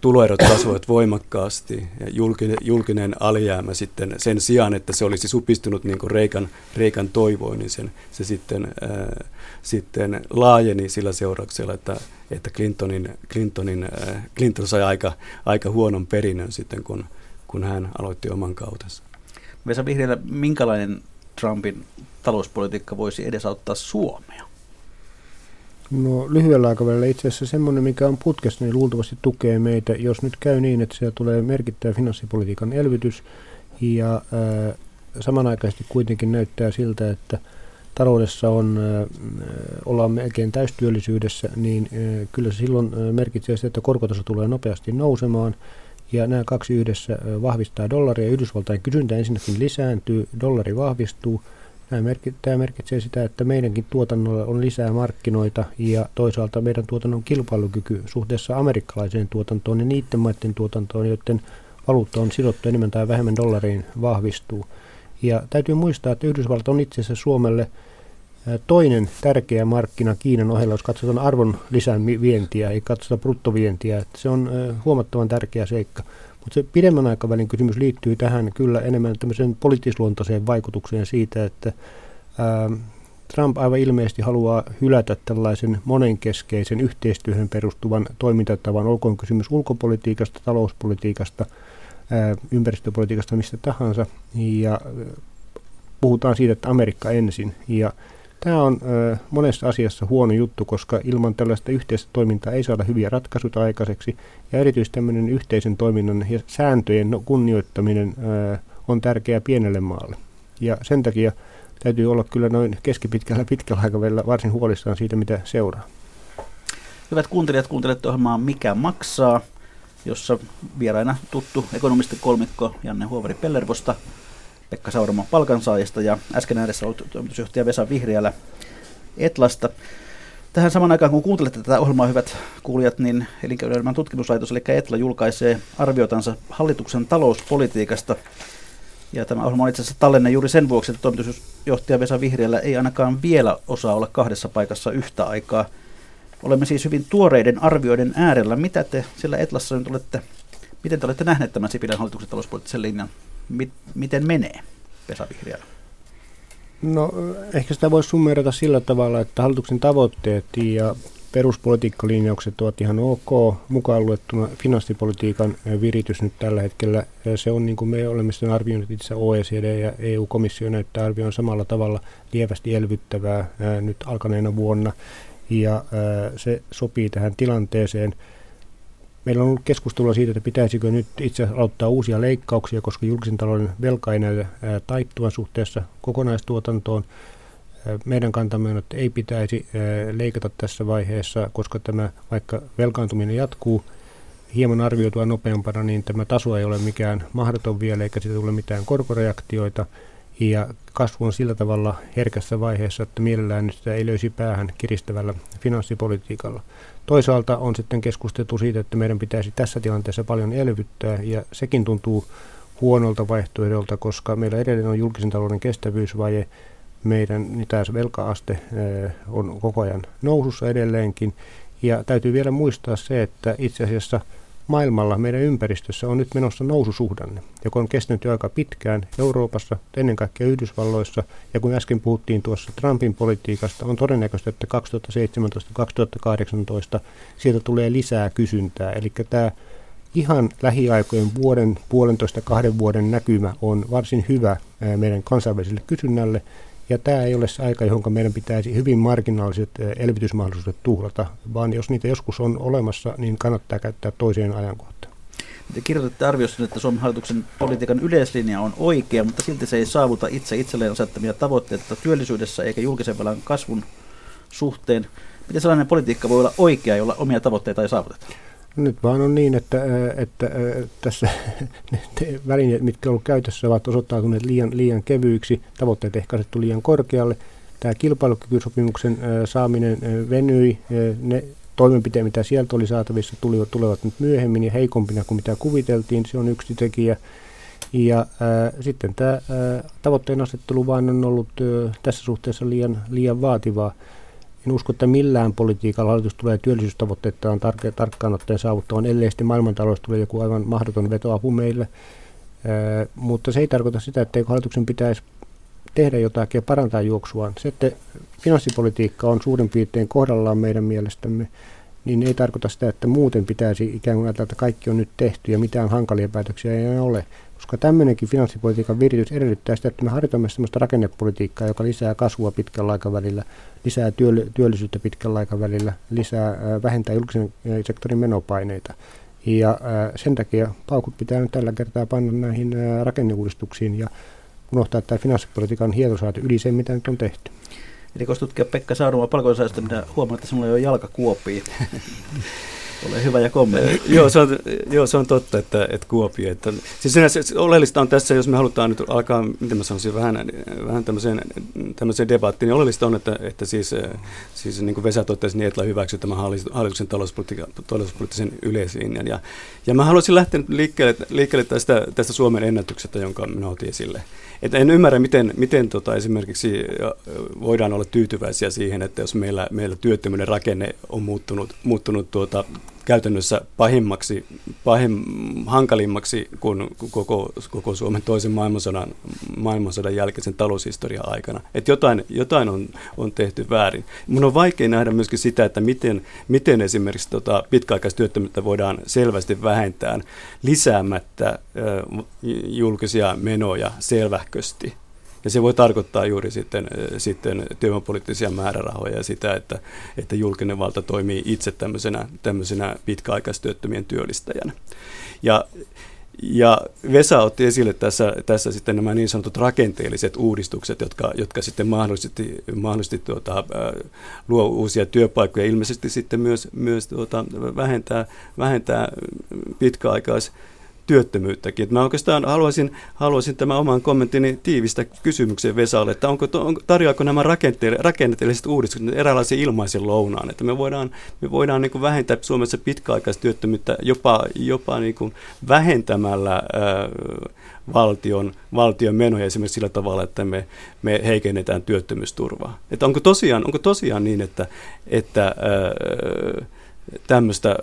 tuloerot kasvoivat voimakkaasti ja julkinen, julkinen alijäämä sitten sen sijaan, että se olisi supistunut niin kuin Reikan, Reikan toivoi, niin sen, se sitten, ää, sitten laajeni sillä seurauksella, että, että Clintonin, Clintonin, ää, Clinton sai aika, aika huonon perinnön sitten, kun, kun hän aloitti oman kautensa. Vesa Vihreällä, minkälainen Trumpin talouspolitiikka voisi edesauttaa Suomea? No lyhyellä aikavälillä itse asiassa semmoinen, mikä on putkessa, niin luultavasti tukee meitä, jos nyt käy niin, että siellä tulee merkittävä finanssipolitiikan elvytys ja ää, samanaikaisesti kuitenkin näyttää siltä, että taloudessa on, ää, ollaan melkein täystyöllisyydessä, niin ää, kyllä se silloin merkitsee sitä, että korkotaso tulee nopeasti nousemaan ja nämä kaksi yhdessä vahvistaa dollaria. Yhdysvaltain kysyntä ensinnäkin lisääntyy, dollari vahvistuu – Tämä merkitsee sitä, että meidänkin tuotannolla on lisää markkinoita ja toisaalta meidän tuotannon kilpailukyky suhteessa amerikkalaiseen tuotantoon ja niiden maiden tuotantoon, joiden valuutta on sidottu enemmän tai vähemmän dollariin, vahvistuu. Ja täytyy muistaa, että Yhdysvallat on itse asiassa Suomelle toinen tärkeä markkina Kiinan ohella, jos katsotaan arvon lisän vientiä, ei katsota bruttovientiä. Että se on huomattavan tärkeä seikka. Mutta se pidemmän aikavälin kysymys liittyy tähän kyllä enemmän tämmöiseen poliittisluontoiseen vaikutukseen siitä, että ää, Trump aivan ilmeisesti haluaa hylätä tällaisen monenkeskeisen yhteistyöhön perustuvan toimintatavan, olkoon kysymys ulkopolitiikasta, talouspolitiikasta, ää, ympäristöpolitiikasta, mistä tahansa. Ja puhutaan siitä, että Amerikka ensin. Ja Tämä on monessa asiassa huono juttu, koska ilman tällaista yhteistä toimintaa ei saada hyviä ratkaisuja aikaiseksi. Ja erityisesti tämmöinen yhteisen toiminnan ja sääntöjen kunnioittaminen ö, on tärkeää pienelle maalle. Ja sen takia täytyy olla kyllä noin keskipitkällä pitkällä aikavälillä varsin huolissaan siitä, mitä seuraa. Hyvät kuuntelijat, kuuntelette ohjelmaa Mikä maksaa, jossa vieraina tuttu ekonomisti kolmikko Janne Huovari Pellervosta Pekka Sauramo palkansaajista ja äsken ääressä ollut toimitusjohtaja Vesa Vihriälä Etlasta. Tähän saman aikaan, kun kuuntelette tätä ohjelmaa, hyvät kuulijat, niin elinkeinoelämän tutkimuslaitos, eli Etla, julkaisee arviotansa hallituksen talouspolitiikasta. Ja tämä ohjelma on itse asiassa tallenne juuri sen vuoksi, että toimitusjohtaja Vesa Vihriälä ei ainakaan vielä osaa olla kahdessa paikassa yhtä aikaa. Olemme siis hyvin tuoreiden arvioiden äärellä. Mitä te sillä Etlassa nyt olette, miten te olette nähneet tämän Sipilän hallituksen talouspoliittisen linjan? Mit, miten menee Vesa Vihriälä? No ehkä sitä voisi summerata sillä tavalla, että hallituksen tavoitteet ja peruspolitiikkalinjaukset ovat ihan ok, mukaan luettuna finanssipolitiikan viritys nyt tällä hetkellä. Se on niin kuin me olemme sen arvioineet itse OECD ja EU-komissio näyttää arvioon samalla tavalla lievästi elvyttävää nyt alkaneena vuonna ja se sopii tähän tilanteeseen. Meillä on ollut keskustelua siitä, että pitäisikö nyt itse aloittaa uusia leikkauksia, koska julkisen talouden velka ei näy taittuvan suhteessa kokonaistuotantoon. Meidän kantamme on, että ei pitäisi leikata tässä vaiheessa, koska tämä, vaikka velkaantuminen jatkuu hieman arvioitua nopeampana, niin tämä taso ei ole mikään mahdoton vielä, eikä siitä tule mitään korkoreaktioita. Ja kasvu on sillä tavalla herkässä vaiheessa, että mielellään sitä ei löysi päähän kiristävällä finanssipolitiikalla. Toisaalta on sitten keskusteltu siitä, että meidän pitäisi tässä tilanteessa paljon elvyttää ja sekin tuntuu huonolta vaihtoehdolta, koska meillä edelleen on julkisen talouden kestävyysvaje, meidän niin tämä velkaaste on koko ajan nousussa edelleenkin. Ja täytyy vielä muistaa se, että itse asiassa maailmalla, meidän ympäristössä on nyt menossa noususuhdanne, joka on kestänyt jo aika pitkään Euroopassa, ennen kaikkea Yhdysvalloissa. Ja kun äsken puhuttiin tuossa Trumpin politiikasta, on todennäköistä, että 2017-2018 sieltä tulee lisää kysyntää. Eli tämä ihan lähiaikojen vuoden, puolentoista, kahden vuoden näkymä on varsin hyvä meidän kansainväliselle kysynnälle. Ja tämä ei ole se aika, johon meidän pitäisi hyvin marginaaliset elvytysmahdollisuudet tuhlata, vaan jos niitä joskus on olemassa, niin kannattaa käyttää toiseen ajankohtaan. Te kirjoitatte arviossa, että Suomen hallituksen politiikan yleislinja on oikea, mutta silti se ei saavuta itse itselleen asettamia tavoitteita työllisyydessä eikä julkisen velan kasvun suhteen. Miten sellainen politiikka voi olla oikea, jolla omia tavoitteita ei saavuteta? Nyt vaan on niin, että, että tässä ne välineet, mitkä ovat käytössä, ovat osoittautuneet liian, liian kevyiksi, tavoitteet ehkä asettu liian korkealle. Tämä kilpailukykysopimuksen saaminen venyi, ne toimenpiteet, mitä sieltä oli saatavissa, tulivat, tulevat nyt myöhemmin ja heikompina kuin mitä kuviteltiin, se on yksi tekijä. Ja äh, sitten tämä äh, tavoitteen asettelu vaan on ollut äh, tässä suhteessa liian, liian vaativaa. En usko, että millään politiikalla hallitus tulee työllisyystavoitteettaan tark- tarkkaan ottaen saavuttamaan, ellei sitten maailmantalous tulee joku aivan mahdoton vetoapu meille. Ää, mutta se ei tarkoita sitä, että hallituksen pitäisi tehdä jotakin ja parantaa juoksuaan. Se, että finanssipolitiikka on suurin piirtein kohdallaan meidän mielestämme, niin ei tarkoita sitä, että muuten pitäisi ikään kuin ajatella, että kaikki on nyt tehty ja mitään hankalia päätöksiä ei ole koska tämmöinenkin finanssipolitiikan viritys edellyttää sitä, että me harjoitamme sellaista rakennepolitiikkaa, joka lisää kasvua pitkällä aikavälillä, lisää työllisyyttä pitkällä aikavälillä, lisää, vähentää julkisen sektorin menopaineita. Ja sen takia paukut pitää nyt tällä kertaa panna näihin rakenneuudistuksiin ja unohtaa tämä finanssipolitiikan hienosaati yli sen, mitä nyt on tehty. Rikostutkija Pekka Saaruma palkoisaista, minä huomaan, että sinulla ei ole jalkakuopia. Ole hyvä ja kommentti. joo, se on, joo, se on totta, että, että Kuopio. Että, siis sinänsä, oleellista on tässä, jos me halutaan nyt alkaa, miten mä sanoisin, vähän, vähän tämmöiseen, tämmöiseen debattiin, niin oleellista on, että, että siis, siis niin kuin Vesa totesi, niin Etla hyväksyy tämän hallituksen talouspoliittisen yleislinjan. Ja, ja mä haluaisin lähteä liikkeelle, liikkeelle tästä, tästä Suomen ennätyksestä, jonka minä otin esille. Että en ymmärrä, miten, miten tota esimerkiksi voidaan olla tyytyväisiä siihen, että jos meillä, meillä työttömyyden rakenne on muuttunut, muuttunut tuota, käytännössä pahimmaksi, pahim, hankalimmaksi kuin koko, koko Suomen toisen maailmansodan, maailmansodan jälkeisen taloushistorian aikana. Että jotain, jotain on, on tehty väärin. Mun on vaikea nähdä myöskin sitä, että miten, miten esimerkiksi tota pitkäaikaistyöttömyyttä voidaan selvästi vähentää lisäämättä ö, julkisia menoja selvähkösti. Ja se voi tarkoittaa juuri sitten, sitten työvoimapoliittisia määrärahoja ja sitä, että, että julkinen valta toimii itse tämmöisenä, tämmöisenä pitkäaikaistyöttömien työllistäjänä. Ja ja Vesa otti esille tässä, tässä sitten nämä niin sanotut rakenteelliset uudistukset, jotka, jotka sitten mahdollisesti, mahdollisesti tuota, luo uusia työpaikkoja, ilmeisesti sitten myös, myös tuota, vähentää, vähentää pitkäaikais työttömyyttäkin. Et mä oikeastaan haluaisin, haluaisin tämän oman kommenttini tiivistä kysymykseen Vesalle, että onko, on, tarjoako nämä rakenteelliset uudistukset eräänlaisen ilmaisen lounaan, että me voidaan, me voidaan niin vähentää Suomessa pitkäaikaistyöttömyyttä jopa, jopa niin vähentämällä ää, valtion, valtion menoja esimerkiksi sillä tavalla, että me, me heikennetään työttömyysturvaa. Että onko tosiaan, onko tosiaan niin, että, että ää, tämmöistä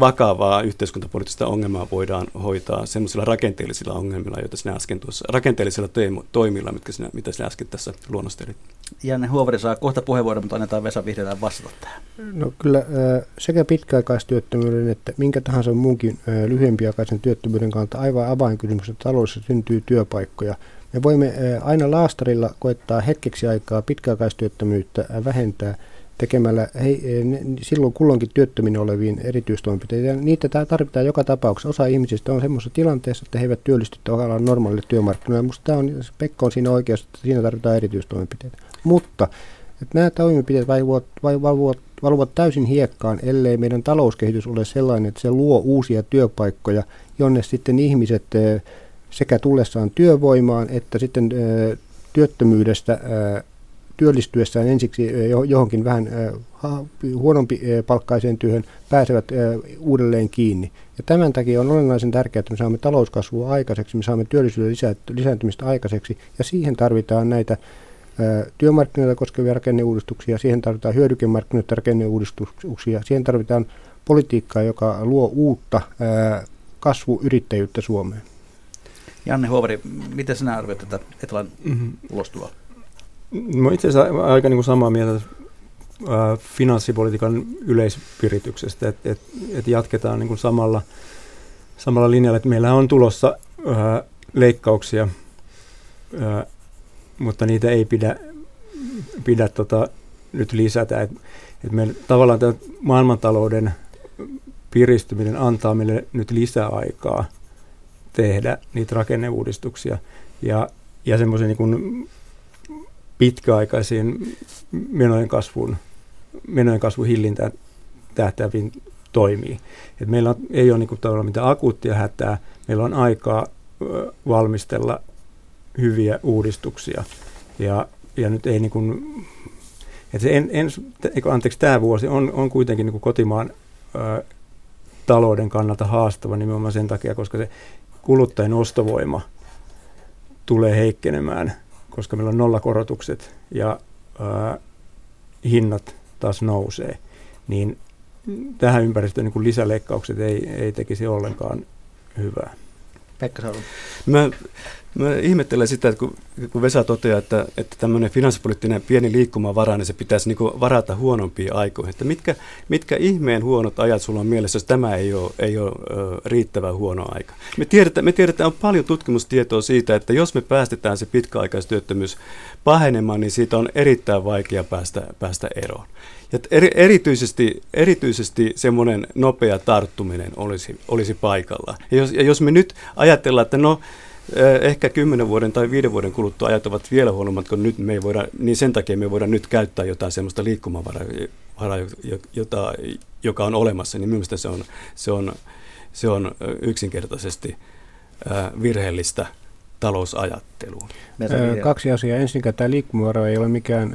vakavaa yhteiskuntapoliittista ongelmaa voidaan hoitaa sellaisilla rakenteellisilla ongelmilla, joita sinä äsken tuossa, rakenteellisilla toimilla, mitkä sinä, mitä sinä äsken tässä luonnostelit. Janne Huovari saa kohta puheenvuoron, mutta annetaan Vesa Vihreälän vastata tähän. No kyllä sekä pitkäaikaistyöttömyyden että minkä tahansa muunkin lyhyempiaikaisen työttömyyden kannalta aivan avainkysymys, että taloudessa syntyy työpaikkoja. Me voimme aina laastarilla koettaa hetkeksi aikaa pitkäaikaistyöttömyyttä vähentää – tekemällä hei, silloin kulloinkin työttöminä oleviin erityistoimenpiteitä. Niitä tarvitaan joka tapauksessa. Osa ihmisistä on semmoisessa tilanteessa, että he eivät työllisty tavallaan normaalille työmarkkinoille. Minusta tämä on, Pekka on siinä oikeassa, että siinä tarvitaan erityistoimenpiteitä. Mutta että nämä toimenpiteet valuvat, valuvat, valuvat täysin hiekkaan, ellei meidän talouskehitys ole sellainen, että se luo uusia työpaikkoja, jonne sitten ihmiset sekä tullessaan työvoimaan että sitten työttömyydestä työllistyessään ensiksi johonkin vähän huonompi palkkaiseen työhön pääsevät uudelleen kiinni. Ja tämän takia on olennaisen tärkeää, että me saamme talouskasvua aikaiseksi, me saamme työllisyyden lisääntymistä aikaiseksi ja siihen tarvitaan näitä työmarkkinoita koskevia rakenneuudistuksia, siihen tarvitaan hyödykemarkkinoita rakenneuudistuksia, siihen tarvitaan politiikkaa, joka luo uutta kasvuyrittäjyyttä Suomeen. Janne Huovari, miten sinä arvioit tätä Etlan mm-hmm. ulostuloa? No itse asiassa aika niin kuin samaa mieltä äh, finanssipolitiikan yleispirityksestä, että et, et jatketaan niin kuin samalla, samalla linjalla, että meillä on tulossa äh, leikkauksia, äh, mutta niitä ei pidä, pidä tota, nyt lisätä. Et, et me, tavallaan tämä maailmantalouden piristyminen antaa meille nyt lisäaikaa tehdä niitä rakenneuudistuksia ja, ja semmoisen niin pitkäaikaisiin menojen kasvun, menojen kasvun hillintään tähtääviin toimii. Et meillä on, ei ole niin kuin, mitään akuuttia hätää, meillä on aikaa valmistella hyviä uudistuksia. Ja, ja nyt ei niin kuin, että se en, en, anteeksi, tämä vuosi on, on kuitenkin niin kuin kotimaan ö, talouden kannalta haastava nimenomaan sen takia, koska se kuluttajien ostovoima tulee heikkenemään, koska meillä on nollakorotukset ja ää, hinnat taas nousee, niin tähän ympäristöön niin lisäleikkaukset ei, ei tekisi ollenkaan hyvää. Pekka. Mä, mä ihmettelen sitä, että kun, kun Vesa toteaa, että, että tämmöinen finanssipoliittinen pieni liikkumavara, niin se pitäisi niin varata huonompiin aikoihin. Että mitkä, mitkä ihmeen huonot ajat sulla on mielessä, jos tämä ei ole, ei ole riittävän huono aika? Me tiedetään, me tiedetään, on paljon tutkimustietoa siitä, että jos me päästetään se pitkäaikaistyöttömyys pahenemaan, niin siitä on erittäin vaikea päästä, päästä eroon. Ja eri, erityisesti, erityisesti semmoinen nopea tarttuminen olisi, olisi paikalla. Ja jos, ja jos me nyt ajatellaan, että no ehkä kymmenen vuoden tai viiden vuoden kuluttua ajat ovat vielä huonommat kuin nyt, me ei voida, niin sen takia me voidaan nyt käyttää jotain semmoista liikkumavaraa, jota, joka on olemassa, niin mielestäni se on, se on, se on yksinkertaisesti eh, virheellistä talousajatteluun? Kaksi asiaa. Ensinnäkin tämä liikkumavara ei ole mikään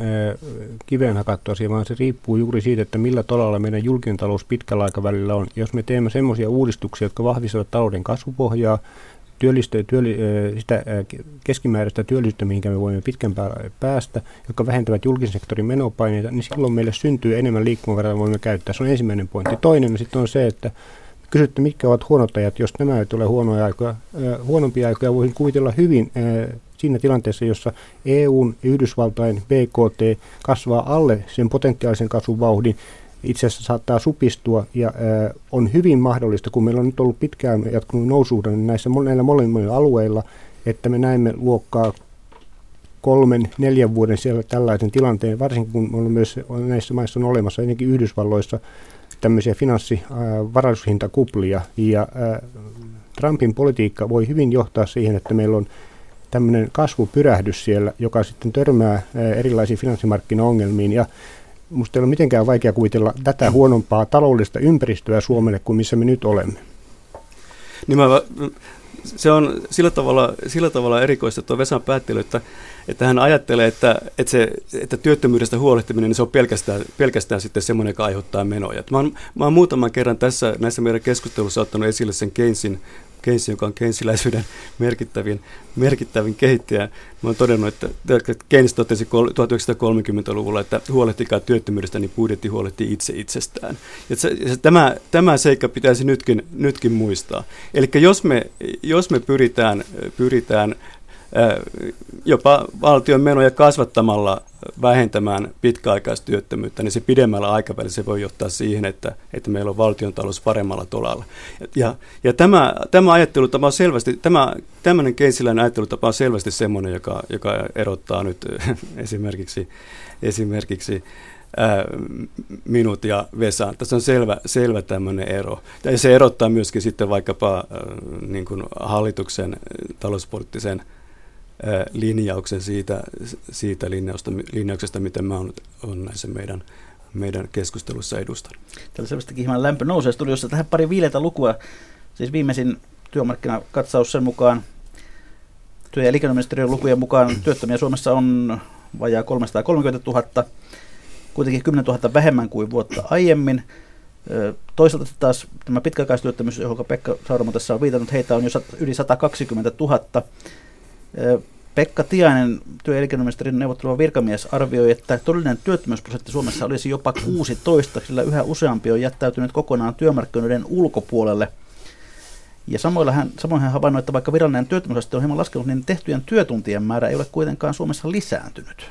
kiveen hakattu asia, vaan se riippuu juuri siitä, että millä tolalla meidän julkinen talous pitkällä aikavälillä on. Jos me teemme semmoisia uudistuksia, jotka vahvistavat talouden kasvupohjaa, työllistä, työli, sitä keskimääräistä työllisyyttä, mihinkä me voimme pitkän päästä, jotka vähentävät julkisen sektorin menopaineita, niin silloin meille syntyy enemmän liikkumavaraa, voimme käyttää. Se on ensimmäinen pointti. Toinen sitten on se, että kysytty, mitkä ovat huonot ajat. Jos nämä eivät ole huonoja aikoja, huonompia aikoja, voisin kuvitella hyvin siinä tilanteessa, jossa EUn ja Yhdysvaltain BKT kasvaa alle sen potentiaalisen kasvun vauhdin, itse asiassa saattaa supistua ja on hyvin mahdollista, kun meillä on nyt ollut pitkään jatkunut nousuuden niin näissä näillä molemmilla alueilla, että me näemme luokkaa kolmen, neljän vuoden siellä tällaisen tilanteen, varsinkin kun on myös näissä maissa on olemassa, ennenkin Yhdysvalloissa, tämmöisiä finanssivarallisuushintakuplia ja Trumpin politiikka voi hyvin johtaa siihen, että meillä on tämmöinen kasvupyrähdys siellä, joka sitten törmää erilaisiin finanssimarkkinaongelmiin. Ja Minusta ei ole mitenkään vaikea kuvitella tätä huonompaa taloudellista ympäristöä Suomelle kuin missä me nyt olemme. Niin mä, se on sillä tavalla, sillä tavalla erikoista tuo Vesan päättely, että, että hän ajattelee, että, että, se, että työttömyydestä huolehtiminen niin se on pelkästään, pelkästään sitten semmoinen, joka aiheuttaa menoja. Mä oon, mä oon muutaman kerran tässä näissä meidän keskustelussa ottanut esille sen Keynesin Keynes, joka on Keynesiläisyyden merkittävin, merkittävin kehittäjä. Mä olen todennut, että Keynes totesi 1930-luvulla, että huolehtikaa työttömyydestä, niin budjetti huolehtii itse itsestään. Ja se, se, tämä, tämä seikka pitäisi nytkin, nytkin muistaa. Eli jos me, jos me pyritään, pyritään jopa valtion menoja kasvattamalla vähentämään pitkäaikaistyöttömyyttä, niin se pidemmällä aikavälillä se voi johtaa siihen, että, että meillä on valtion talous paremmalla tolalla. Ja, ja tämä, tämä ajattelutapa on selvästi, tämä, tämmöinen keisiläinen ajattelutapa on selvästi semmoinen, joka, joka erottaa nyt esimerkiksi, esimerkiksi minut ja Vesan. Tässä on selvä, selvä tämmöinen ero. Ja se erottaa myöskin sitten vaikkapa niin kuin hallituksen talouspoliittisen linjauksen siitä, siitä linjausta, linjauksesta, mitä mä oon, on näissä meidän, meidän keskustelussa edustanut. Täällä selvästikin hieman lämpö nousee studiossa. Tähän pari viileitä lukua. Siis viimeisin työmarkkinakatsaus sen mukaan, työ- ja elinkeinoministeriön lukujen mukaan työttömiä Suomessa on vajaa 330 000, kuitenkin 10 000 vähemmän kuin vuotta aiemmin. Toisaalta taas tämä pitkäaikaistyöttömyys, johon Pekka Sauramo tässä on viitannut, heitä on jo yli 120 000. Pekka Tiainen, työ- ja elinkeinoministerin neuvotteleva virkamies, arvioi, että todellinen työttömyysprosentti Suomessa olisi jopa 16, sillä yhä useampi on jättäytynyt kokonaan työmarkkinoiden ulkopuolelle. Ja samoin hän, samoin hän havainnoi, että vaikka virallinen työttömyysaste on hieman laskenut, niin tehtyjen työtuntien määrä ei ole kuitenkaan Suomessa lisääntynyt.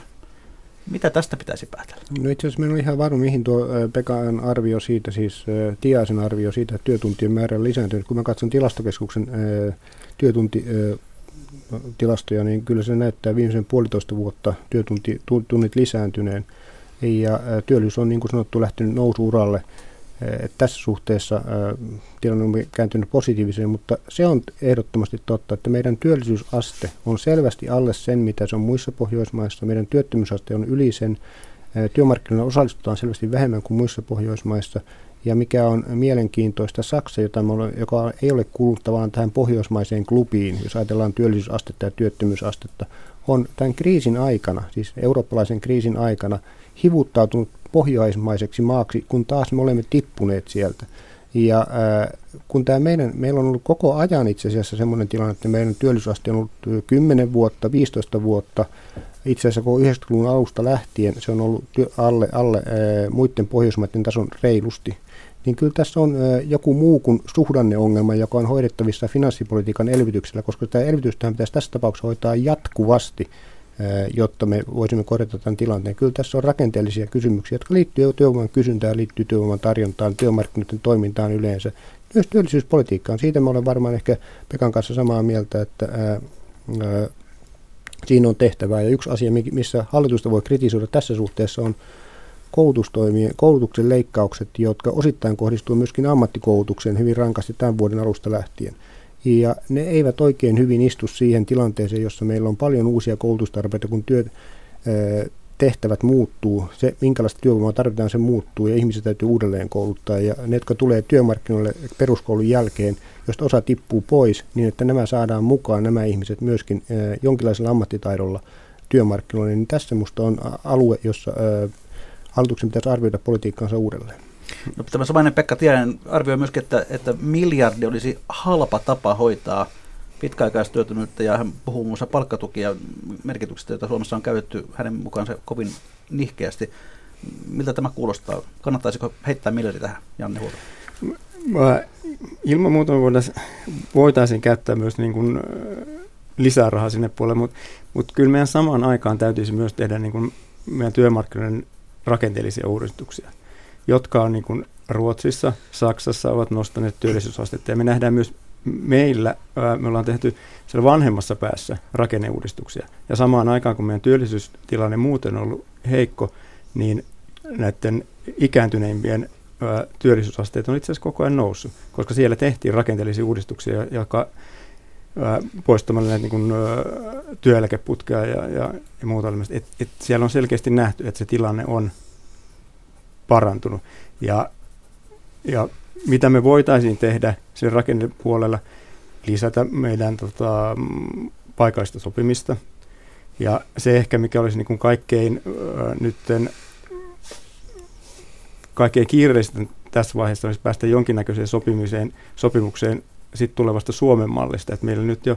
Mitä tästä pitäisi päätellä? No itse asiassa meillä on ihan varma, mihin tuo Pekan arvio siitä, siis Tiaisen arvio siitä, että työtuntien määrä on lisääntynyt. Kun mä katson tilastokeskuksen työtunti tilastoja, niin kyllä se näyttää viimeisen puolitoista vuotta työtunnit lisääntyneen. Ja työllisyys on niin kuin sanottu lähtenyt nousuuralle. Tässä suhteessa tilanne on kääntynyt positiiviseen, mutta se on ehdottomasti totta, että meidän työllisyysaste on selvästi alle sen, mitä se on muissa Pohjoismaissa. Meidän työttömyysaste on yli sen. Työmarkkinoilla osallistutaan selvästi vähemmän kuin muissa Pohjoismaissa. Ja mikä on mielenkiintoista, Saksa, jota me ole, joka ei ole kuuluttavaan tähän pohjoismaiseen klubiin, jos ajatellaan työllisyysastetta ja työttömyysastetta, on tämän kriisin aikana, siis eurooppalaisen kriisin aikana, hivuttautunut pohjoismaiseksi maaksi, kun taas me olemme tippuneet sieltä. Ja äh, kun tämä meidän, meillä on ollut koko ajan itse asiassa sellainen tilanne, että meidän työllisyysaste on ollut 10 vuotta, 15 vuotta, itse asiassa koko 90-luvun alusta lähtien se on ollut alle, alle äh, muiden pohjoismaiden tason reilusti niin kyllä tässä on joku muu kuin suhdanneongelma, joka on hoidettavissa finanssipolitiikan elvytyksellä, koska tämä elvytystähän pitäisi tässä tapauksessa hoitaa jatkuvasti, jotta me voisimme korjata tämän tilanteen. Kyllä tässä on rakenteellisia kysymyksiä, jotka liittyy työvoiman kysyntään, liittyy työvoiman tarjontaan, työmarkkinoiden toimintaan yleensä, myös työllisyyspolitiikkaan. Siitä me olen varmaan ehkä Pekan kanssa samaa mieltä, että ää, ää, siinä on tehtävää. Ja yksi asia, missä hallitusta voi kritisoida tässä suhteessa on koulutustoimien, koulutuksen leikkaukset, jotka osittain kohdistuu myöskin ammattikoulutukseen hyvin rankasti tämän vuoden alusta lähtien. Ja ne eivät oikein hyvin istu siihen tilanteeseen, jossa meillä on paljon uusia koulutustarpeita, kun työt, tehtävät muuttuu, se minkälaista työvoimaa tarvitaan, se muuttuu ja ihmiset täytyy uudelleen kouluttaa. Ja ne, jotka tulee työmarkkinoille peruskoulun jälkeen, josta osa tippuu pois, niin että nämä saadaan mukaan, nämä ihmiset myöskin jonkinlaisella ammattitaidolla työmarkkinoille, niin tässä minusta on alue, jossa hallituksen pitäisi arvioida politiikkaansa uudelleen. No, tämä samainen Pekka Tiainen arvioi myöskin, että, että miljardi olisi halpa tapa hoitaa pitkäaikaistyöttömyyttä ja hän puhuu muun muassa palkkatukia merkityksestä, joita Suomessa on käytetty hänen mukaansa kovin nihkeästi. Miltä tämä kuulostaa? Kannattaisiko heittää miljardi tähän, Janne Huuto? Ilman muuta voitaisiin käyttää myös niin kuin lisää rahaa sinne puolelle, mutta, mutta kyllä meidän samaan aikaan täytyisi myös tehdä niin kuin meidän työmarkkinoiden rakenteellisia uudistuksia, jotka on niin kuin Ruotsissa, Saksassa ovat nostaneet työllisyysastetta. Ja me nähdään myös meillä, me ollaan tehty siellä vanhemmassa päässä rakenneuudistuksia. Ja samaan aikaan, kun meidän työllisyystilanne muuten on ollut heikko, niin näiden ikääntyneimpien työllisyysasteet on itse asiassa koko ajan noussut, koska siellä tehtiin rakenteellisia uudistuksia, jotka poistamalla näitä niin työeläkeputkea ja, ja, ja muuta. Et, et siellä on selkeästi nähty, että se tilanne on parantunut. Ja, ja mitä me voitaisiin tehdä sen rakennepuolella, lisätä meidän tota, paikallista sopimista. Ja se ehkä, mikä olisi niin kuin kaikkein äh, nytten, kaikkein kiireellistä tässä vaiheessa olisi päästä jonkinnäköiseen sopimiseen, sopimukseen sit tulevasta Suomen mallista. Et meillä nyt jo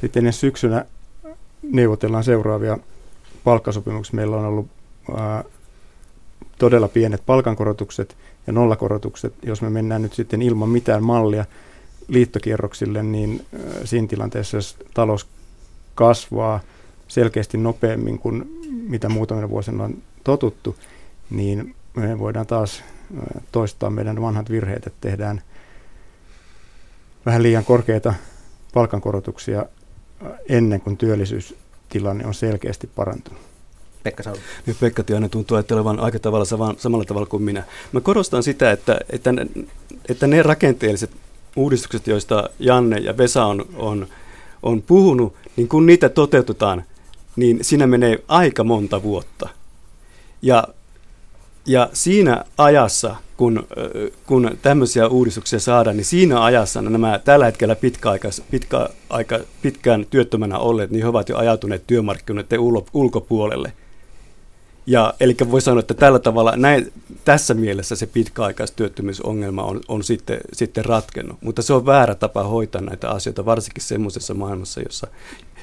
sitten ennen syksynä neuvotellaan seuraavia palkkasopimuksia. Meillä on ollut ää, todella pienet palkankorotukset ja nollakorotukset. Jos me mennään nyt sitten ilman mitään mallia liittokierroksille, niin ää, siinä tilanteessa, jos talous kasvaa selkeästi nopeammin kuin mitä muutamina vuosina on totuttu, niin me voidaan taas toistaa meidän vanhat virheet, että tehdään vähän liian korkeita palkankorotuksia ennen kuin työllisyystilanne on selkeästi parantunut. Pekka Saulu. Nyt Pekka Tiainen tuntuu ajattelevan aika tavalla samalla tavalla kuin minä. Mä korostan sitä, että, että, ne, että ne rakenteelliset uudistukset, joista Janne ja Vesa on, on, on puhunut, niin kun niitä toteutetaan, niin siinä menee aika monta vuotta. Ja, ja siinä ajassa – kun, kun tämmöisiä uudistuksia saadaan, niin siinä ajassa nämä tällä hetkellä pitkäaikas, pitkä, aika, pitkään työttömänä olleet, niin he ovat jo ajatuneet työmarkkinoiden ulkopuolelle. Ja eli voi sanoa, että tällä tavalla näin, tässä mielessä se pitkäaikaistyöttömyysongelma on, on sitten, sitten ratkennut. Mutta se on väärä tapa hoitaa näitä asioita, varsinkin semmoisessa maailmassa, jossa,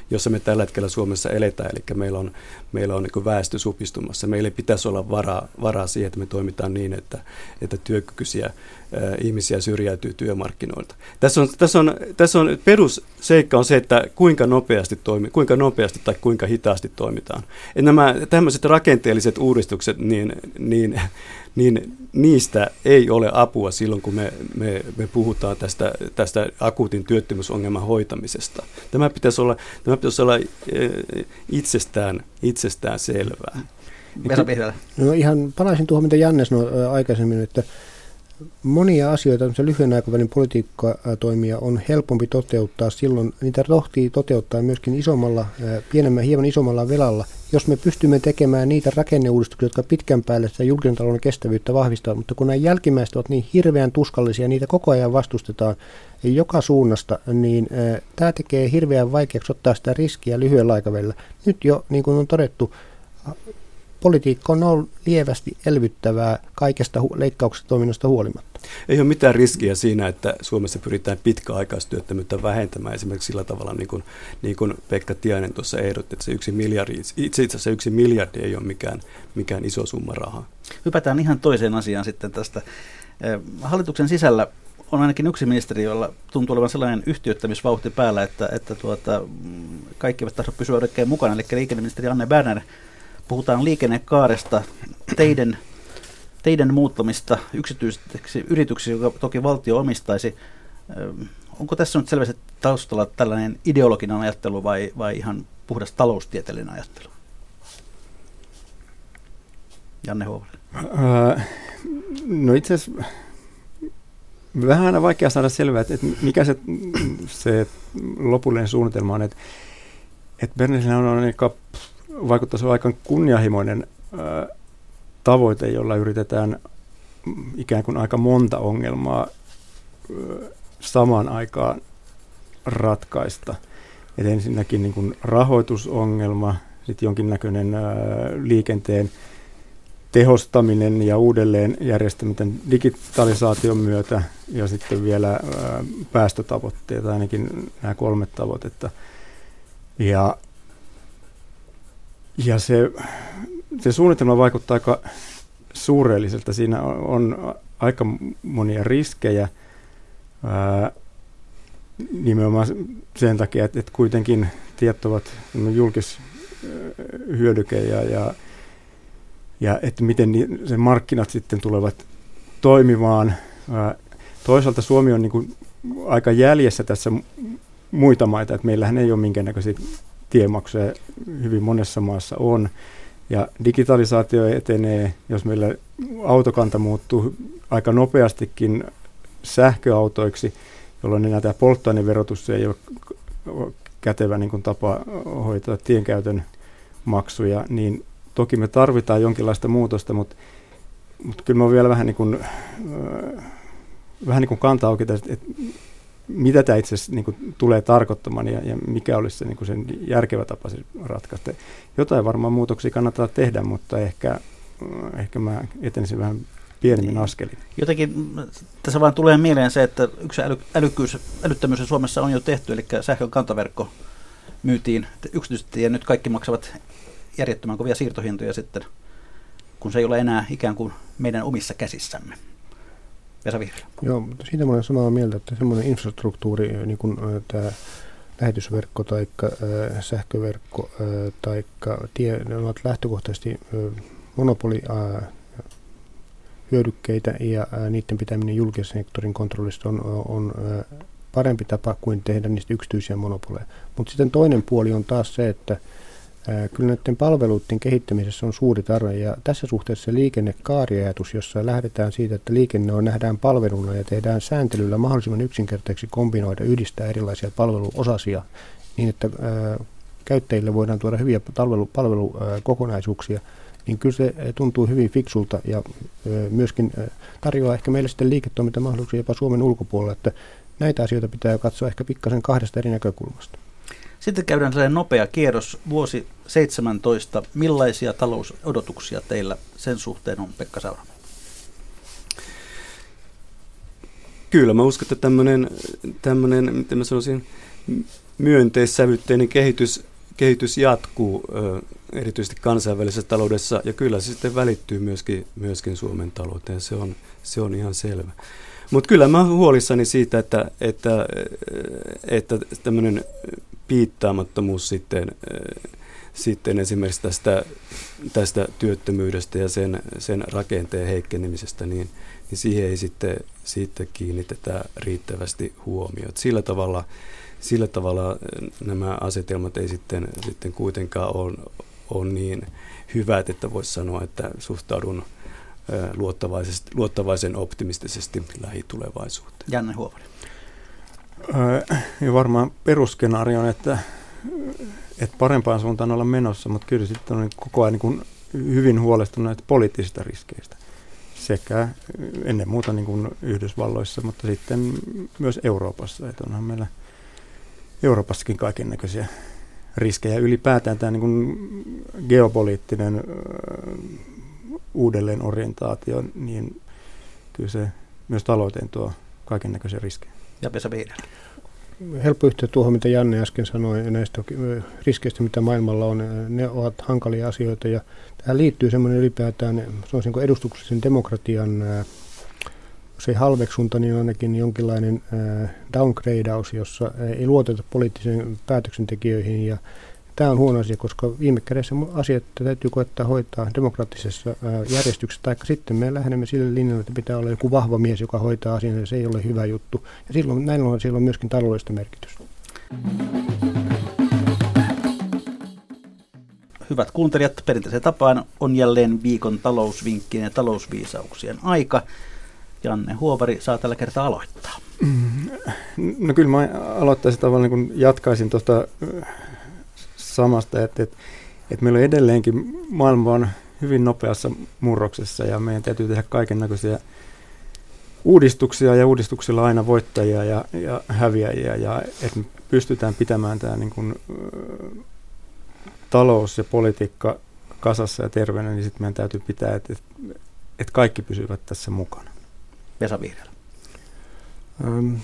jossa me tällä hetkellä Suomessa eletään, eli meillä on, meillä on niin väestö supistumassa. Meillä pitäisi olla varaa, varaa siihen, että me toimitaan niin, että, että työkykyisiä ihmisiä syrjäytyy työmarkkinoilta. Tässä on, tässä on, tässä on perusseikka on se, että kuinka nopeasti, toimi, kuinka nopeasti tai kuinka hitaasti toimitaan. Et nämä tämmöiset rakenteelliset uudistukset, niin, niin niin niistä ei ole apua silloin, kun me, me, me puhutaan tästä, tästä akuutin työttömyysongelman hoitamisesta. Tämä pitäisi olla, tämä pitäisi olla itsestään, itsestään selvää. No ihan palaisin tuohon, mitä Janne sanoi aikaisemmin, että monia asioita, lyhyen aikavälin politiikkatoimia on helpompi toteuttaa silloin, niitä rohtii toteuttaa myöskin isommalla, pienemmän, hieman isommalla velalla, jos me pystymme tekemään niitä rakenneuudistuksia, jotka pitkän päälle sitä julkisen talouden kestävyyttä vahvistavat, mutta kun nämä jälkimmäiset ovat niin hirveän tuskallisia, niitä koko ajan vastustetaan joka suunnasta, niin tämä tekee hirveän vaikeaksi ottaa sitä riskiä lyhyellä aikavälillä. Nyt jo, niin kuin on todettu, politiikka on ollut lievästi elvyttävää kaikesta hu- leikkauksesta toiminnasta huolimatta. Ei ole mitään riskiä siinä, että Suomessa pyritään pitkäaikaistyöttömyyttä vähentämään esimerkiksi sillä tavalla, niin kuin, niin kuin Pekka Tiainen tuossa ehdotti, että se yksi miljardi, itse asiassa yksi miljardi ei ole mikään, mikään iso summa rahaa. Hypätään ihan toiseen asiaan sitten tästä. Hallituksen sisällä on ainakin yksi ministeri, jolla tuntuu olevan sellainen yhtiöittämisvauhti päällä, että, että tuota, kaikki eivät tahdo pysyä oikein mukana. Eli liikenneministeri Anne Berner puhutaan liikennekaaresta, teidän, teidän muuttamista yksityiseksi yrityksiksi, joka toki valtio omistaisi. Onko tässä nyt selvästi taustalla tällainen ideologinen ajattelu vai, vai ihan puhdas taloustieteellinen ajattelu? Janne Huovonen. no itse asiassa vähän aina vaikea saada selvää, että, että mikä se, se lopullinen suunnitelma on. Että, että Bernesillä on aika vaikuttaisi aika kunnianhimoinen tavoite, jolla yritetään ikään kuin aika monta ongelmaa samaan aikaan ratkaista. Et ensinnäkin niin kuin rahoitusongelma, sitten jonkinnäköinen liikenteen tehostaminen ja uudelleen järjestäminen digitalisaation myötä ja sitten vielä ää, päästötavoitteet, ainakin nämä kolme tavoitetta. Ja ja se, se suunnitelma vaikuttaa aika suureelliselta. Siinä on, on aika monia riskejä ää, nimenomaan sen takia, että, että kuitenkin tiet ovat julkishyödyke ja, ja, ja että miten se markkinat sitten tulevat toimimaan. Ää, toisaalta Suomi on niin kuin aika jäljessä tässä muita maita, että meillähän ei ole minkäännäköisiä tiemaksuja hyvin monessa maassa on. Ja digitalisaatio etenee, jos meillä autokanta muuttuu aika nopeastikin sähköautoiksi, jolloin enää tämä polttoaineverotus ei ole kätevä niin kuin tapa hoitaa tienkäytön maksuja, niin toki me tarvitaan jonkinlaista muutosta, mutta, mutta kyllä mä vielä vähän niin kuin, vähän niin kuin kanta auki, että mitä tämä itse asiassa niin tulee tarkoittamaan ja, ja mikä olisi se, niin kuin sen järkevä tapa se ratkaista. Jotain varmaan muutoksia kannattaa tehdä, mutta ehkä, ehkä mä etenisin vähän pienemmin askelin. Jotenkin tässä vaan tulee mieleen se, että yksi äly, älykkyys, älyttömyys Suomessa on jo tehty, eli sähkön kantaverkko myytiin yksityisesti ja nyt kaikki maksavat järjettömän kovia siirtohintoja sitten, kun se ei ole enää ikään kuin meidän omissa käsissämme. Vesa Vihreä. Joo, mutta siitä olen samaa mieltä, että semmoinen infrastruktuuri, niin kuin tämä lähetysverkko tai sähköverkko tai tie, ne ovat lähtökohtaisesti monopoli hyödykkeitä ja niiden pitäminen julkisen sektorin kontrollista on, on parempi tapa kuin tehdä niistä yksityisiä monopoleja. Mutta sitten toinen puoli on taas se, että Kyllä näiden palveluiden kehittämisessä on suuri tarve ja tässä suhteessa liikennekaariajatus, jossa lähdetään siitä, että liikenne on, nähdään palveluna ja tehdään sääntelyllä mahdollisimman yksinkertaiseksi kombinoida, yhdistää erilaisia palveluosasia niin, että käyttäjille voidaan tuoda hyviä palvelu, palvelukokonaisuuksia, niin kyllä se tuntuu hyvin fiksulta ja myöskin tarjoaa ehkä meille sitten liiketoimintamahdollisuuksia jopa Suomen ulkopuolella, että näitä asioita pitää katsoa ehkä pikkasen kahdesta eri näkökulmasta. Sitten käydään sellainen nopea kierros. Vuosi 17. Millaisia talousodotuksia teillä sen suhteen on, Pekka Sauramo? Kyllä, mä uskon, että tämmöinen, tämmöinen miten mä sanoisin, myönteissävytteinen kehitys, kehitys jatkuu erityisesti kansainvälisessä taloudessa ja kyllä se sitten välittyy myöskin, myöskin Suomen talouteen, se on, se on ihan selvä. Mutta kyllä mä olen huolissani siitä, että, että, että tämmöinen piittaamattomuus sitten, sitten esimerkiksi tästä, tästä työttömyydestä ja sen, sen rakenteen heikkenemisestä, niin, niin siihen ei sitten, sitten kiinnitetä riittävästi huomiota. Sillä tavalla, sillä tavalla nämä asetelmat ei sitten, sitten kuitenkaan ole, ole niin hyvät, että voisi sanoa, että suhtaudun luottavaisen optimistisesti lähitulevaisuuteen. Janne Huovari. Ja varmaan perusskenaario on, että, että parempaan suuntaan olla menossa, mutta kyllä sitten on koko ajan niin hyvin huolestunut poliittisista riskeistä sekä ennen muuta niin kuin Yhdysvalloissa, mutta sitten myös Euroopassa. Että onhan meillä Euroopassakin kaiken näköisiä riskejä. Ylipäätään tämä niin kuin geopoliittinen uudelleen orientaatio, niin kyllä se myös talouteen tuo kaiken näköisiä riskejä. Ja Vesa Viidellä. Helppo yhtyä tuohon, mitä Janne äsken sanoi näistä riskeistä, mitä maailmalla on. Ne ovat hankalia asioita ja tähän liittyy semmoinen ylipäätään, kuin edustuksellisen demokratian jos ei halveksunta, niin ainakin jonkinlainen downgradeaus, jossa ei luoteta poliittisiin päätöksentekijöihin ja Tämä on huono asia, koska viime kädessä asiat täytyy koettaa hoitaa demokraattisessa järjestyksessä, tai sitten me lähdemme sille linjalle, että pitää olla joku vahva mies, joka hoitaa asian, ja se ei ole hyvä juttu. Ja silloin, näin on, silloin myöskin taloudellista merkitystä. Hyvät kuuntelijat, perinteisen tapaan on jälleen viikon talousvinkkien ja talousviisauksien aika. Janne Huovari saa tällä kertaa aloittaa. No kyllä mä aloittaisin tavallaan, kun jatkaisin tuosta samasta, että, että, että meillä on edelleenkin maailma on hyvin nopeassa murroksessa ja meidän täytyy tehdä kaiken näköisiä uudistuksia ja uudistuksilla aina voittajia ja, ja häviäjiä ja että me pystytään pitämään tämä niin kuin, talous ja politiikka kasassa ja terveenä, niin sitten meidän täytyy pitää, että, että, kaikki pysyvät tässä mukana. Vesa Vihreälä. Um,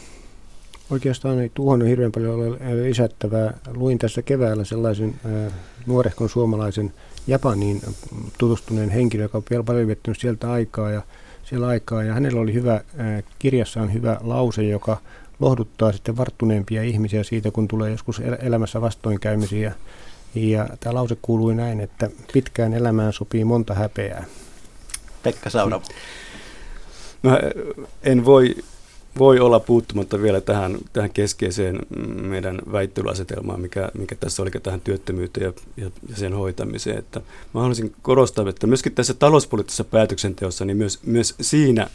Oikeastaan ei tuohon hirveän paljon ole lisättävää. Luin tässä keväällä sellaisen äh, nuorehkon suomalaisen Japaniin tutustuneen henkilön, joka on paljon viettänyt sieltä aikaa ja siellä aikaa. Ja hänellä oli hyvä, äh, kirjassaan hyvä lause, joka lohduttaa sitten varttuneempia ihmisiä siitä, kun tulee joskus elämässä vastoinkäymisiä. Ja tämä lause kuului näin, että pitkään elämään sopii monta häpeää. Pekka Sauramo. Mä en voi voi olla puuttumatta vielä tähän, tähän keskeiseen meidän väittelyasetelmaan, mikä, mikä tässä oli tähän työttömyyteen ja, ja, ja sen hoitamiseen. Että mä haluaisin korostaa, että myöskin tässä talouspoliittisessa päätöksenteossa, niin myös, myös siinä,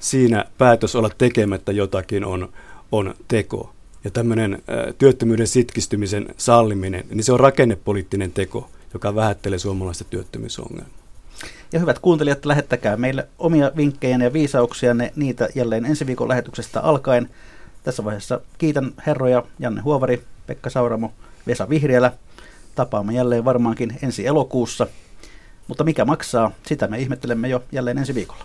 siinä päätös olla tekemättä jotakin on, on teko. Ja tämmöinen työttömyyden sitkistymisen salliminen, niin se on rakennepoliittinen teko, joka vähättelee suomalaista työttömyysongelmaa. Ja hyvät kuuntelijat, lähettäkää meille omia vinkkejä ja viisauksia niitä jälleen ensi viikon lähetyksestä alkaen. Tässä vaiheessa kiitän herroja Janne Huovari, Pekka Sauramo, Vesa Vihriälä. Tapaamme jälleen varmaankin ensi elokuussa. Mutta mikä maksaa, sitä me ihmettelemme jo jälleen ensi viikolla.